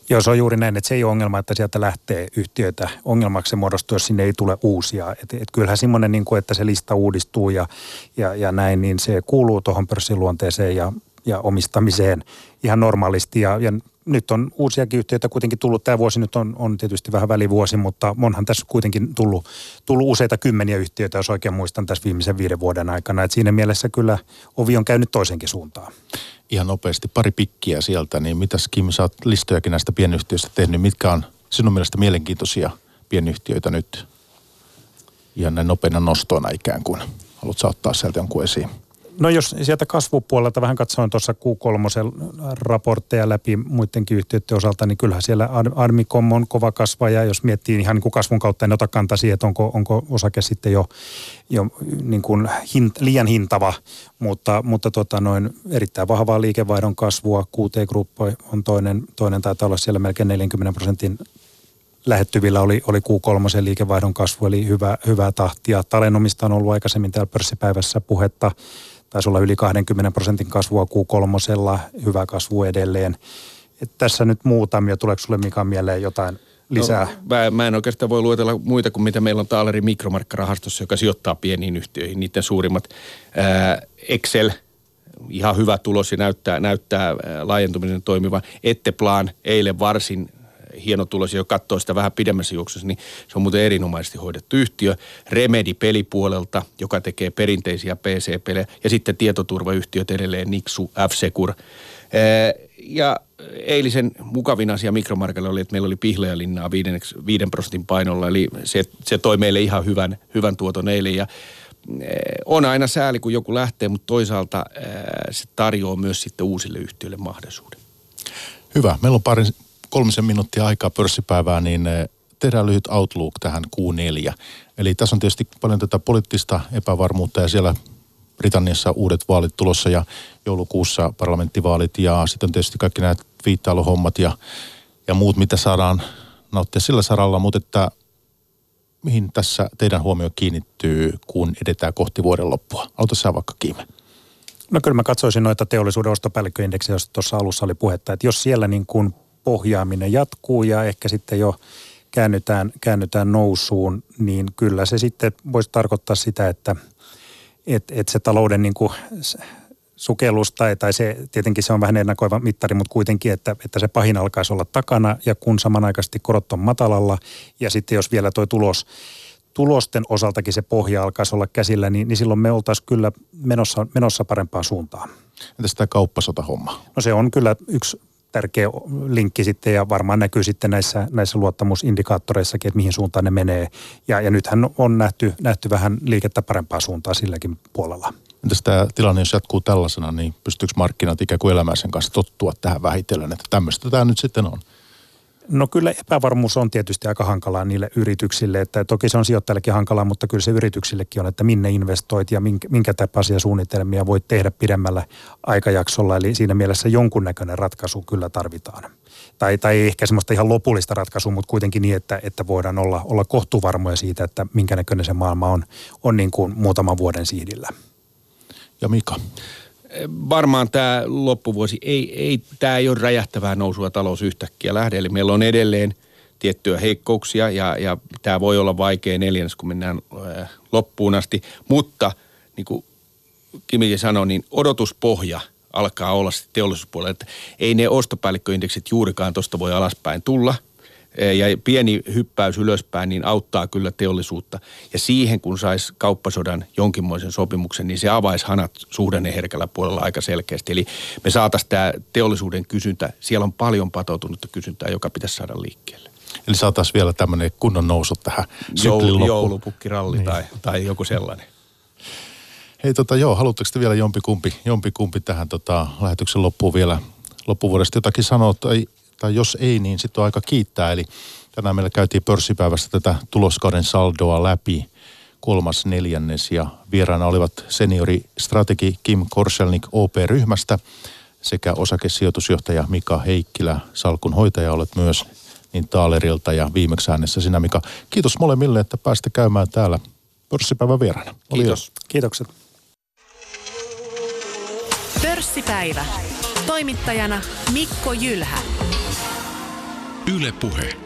Joo, se on juuri näin, että se ei ole ongelma, että sieltä lähtee yhtiöitä ongelmaksi se muodostuu, jos sinne ei tule uusia. Et, et kyllähän semmoinen, niin kuin, että se lista uudistuu ja, ja, ja näin, niin se kuuluu tuohon pörssiluonteeseen ja, ja omistamiseen ihan normaalisti. Ja, ja nyt on uusiakin yhtiöitä kuitenkin tullut. Tämä vuosi nyt on, on tietysti vähän välivuosi, mutta onhan tässä kuitenkin tullut, tullut useita kymmeniä yhtiöitä, jos oikein muistan tässä viimeisen viiden vuoden aikana. Et siinä mielessä kyllä ovi on käynyt toisenkin suuntaan. Ihan nopeasti pari pikkiä sieltä, niin mitäs Kim, sä oot listojakin näistä pienyhtiöistä tehnyt. Mitkä on sinun mielestä mielenkiintoisia pienyhtiöitä nyt ihan näin nopeina nostoina ikään kuin? Haluatko ottaa sieltä jonkun esiin? No jos sieltä kasvupuolelta vähän katsoin tuossa Q3 raportteja läpi muidenkin yhtiöiden osalta, niin kyllähän siellä Armicom on kova kasvaja. Jos miettii ihan niin kuin kasvun kautta, en ota kantaa siihen, että onko, onko osake sitten jo, jo niin kuin hint, liian hintava, mutta, mutta tota noin, erittäin vahvaa liikevaihdon kasvua. QT Group on toinen, toinen taitaa olla siellä melkein 40 prosentin lähettyvillä oli, oli Q3 liikevaihdon kasvu, eli hyvä, hyvää tahtia. Talenomista on ollut aikaisemmin täällä pörssipäivässä puhetta taisi olla yli 20 prosentin kasvua Q3, hyvä kasvu edelleen. Et tässä nyt muutamia, tuleeko sulle Mika mieleen jotain lisää? No, mä, mä en oikeastaan voi luetella muita kuin mitä meillä on Taaleri mikromarkkarahastossa, joka sijoittaa pieniin yhtiöihin, niiden suurimmat. Ää, Excel, ihan hyvä tulos ja näyttää, näyttää laajentuminen toimivan. Etteplan eilen varsin hieno tulos, jo katsoo sitä vähän pidemmässä juoksussa, niin se on muuten erinomaisesti hoidettu yhtiö. Remedi pelipuolelta, joka tekee perinteisiä PC-pelejä, ja sitten tietoturvayhtiöt edelleen, Nixu, F-Secur. Ja eilisen mukavin asia mikromarkalla oli, että meillä oli viiden, viiden prosentin painolla, eli se, se toi meille ihan hyvän, hyvän tuoton eilen. Ja on aina sääli, kun joku lähtee, mutta toisaalta se tarjoaa myös sitten uusille yhtiöille mahdollisuuden. Hyvä. Meillä on pari, kolmisen minuuttia aikaa pörssipäivää, niin tehdään lyhyt outlook tähän Q4. Eli tässä on tietysti paljon tätä poliittista epävarmuutta ja siellä Britanniassa uudet vaalit tulossa ja joulukuussa parlamenttivaalit ja sitten on tietysti kaikki nämä viittailuhommat ja, ja muut, mitä saadaan nauttia sillä saralla, mutta että mihin tässä teidän huomio kiinnittyy, kun edetään kohti vuoden loppua? Aloita sä vaikka Kiime. No kyllä mä katsoisin noita teollisuuden ostopäällikköindeksiä, joista tuossa alussa oli puhetta, että jos siellä niin kuin pohjaaminen jatkuu ja ehkä sitten jo käännytään, käännytään nousuun, niin kyllä se sitten voisi tarkoittaa sitä, että et, et se talouden niin kuin sukellus tai, tai se, tietenkin se on vähän ennakoiva mittari, mutta kuitenkin, että, että se pahin alkaisi olla takana ja kun samanaikaisesti korot on matalalla ja sitten jos vielä tuo tulos, tulosten osaltakin se pohja alkaisi olla käsillä, niin, niin silloin me oltaisiin kyllä menossa, menossa parempaan suuntaan. Entäs tämä kauppasota-homma? No se on kyllä yksi tärkeä linkki sitten ja varmaan näkyy sitten näissä, näissä luottamusindikaattoreissakin, että mihin suuntaan ne menee. Ja, ja nythän on nähty, nähty vähän liikettä parempaa suuntaa silläkin puolella. Entäs tämä tilanne, jos jatkuu tällaisena, niin pystyykö markkinat ikään kuin elämään sen kanssa tottua tähän vähitellen, että tämmöistä tämä nyt sitten on? No kyllä epävarmuus on tietysti aika hankalaa niille yrityksille, että toki se on sijoittajillekin hankalaa, mutta kyllä se yrityksillekin on, että minne investoit ja minkä, minkä tapaisia suunnitelmia voit tehdä pidemmällä aikajaksolla. Eli siinä mielessä jonkunnäköinen ratkaisu kyllä tarvitaan. Tai, tai ehkä semmoista ihan lopullista ratkaisua, mutta kuitenkin niin, että, että voidaan olla, olla kohtuvarmoja siitä, että minkä näköinen se maailma on, on niin kuin muutaman vuoden sihdillä. Ja Mika? Varmaan tämä loppuvuosi, ei, ei, tämä ei ole räjähtävää nousua talous yhtäkkiä lähde. Eli meillä on edelleen tiettyjä heikkouksia ja, ja tämä voi olla vaikea neljännes, kun mennään äh, loppuun asti. Mutta niin kuin Kimikin sanoi, niin odotuspohja alkaa olla teollisuuspuolella, että ei ne ostopäällikköindeksit juurikaan tuosta voi alaspäin tulla – ja pieni hyppäys ylöspäin niin auttaa kyllä teollisuutta. Ja siihen kun saisi kauppasodan jonkinmoisen sopimuksen, niin se avaisi hanat suhdanneherkällä puolella aika selkeästi. Eli me saataisiin tämä teollisuuden kysyntä, siellä on paljon patoutunutta kysyntää, joka pitäisi saada liikkeelle. Eli saataisiin vielä tämmöinen kunnon nousu tähän Joulu, Joulupukkiralli niin. tai, tai joku sellainen. Hei tota joo, haluatteko te vielä jompikumpi, jompikumpi tähän tota, lähetyksen loppuun vielä loppuvuodesta jotakin sanoa tai tai jos ei, niin sitten on aika kiittää. Eli tänään meillä käytiin pörssipäivästä tätä tuloskauden saldoa läpi kolmas neljännes ja vieraana olivat seniori strategi Kim Korselnik OP-ryhmästä sekä osakesijoitusjohtaja Mika Heikkilä, salkunhoitaja olet myös niin Taalerilta ja viimeksi äänessä sinä Mika. Kiitos molemmille, että pääsitte käymään täällä pörssipäivän vieraana. Kiitos. Kiitokset. Pörssipäivä. Toimittajana Mikko Jylhä. Yle Puhe.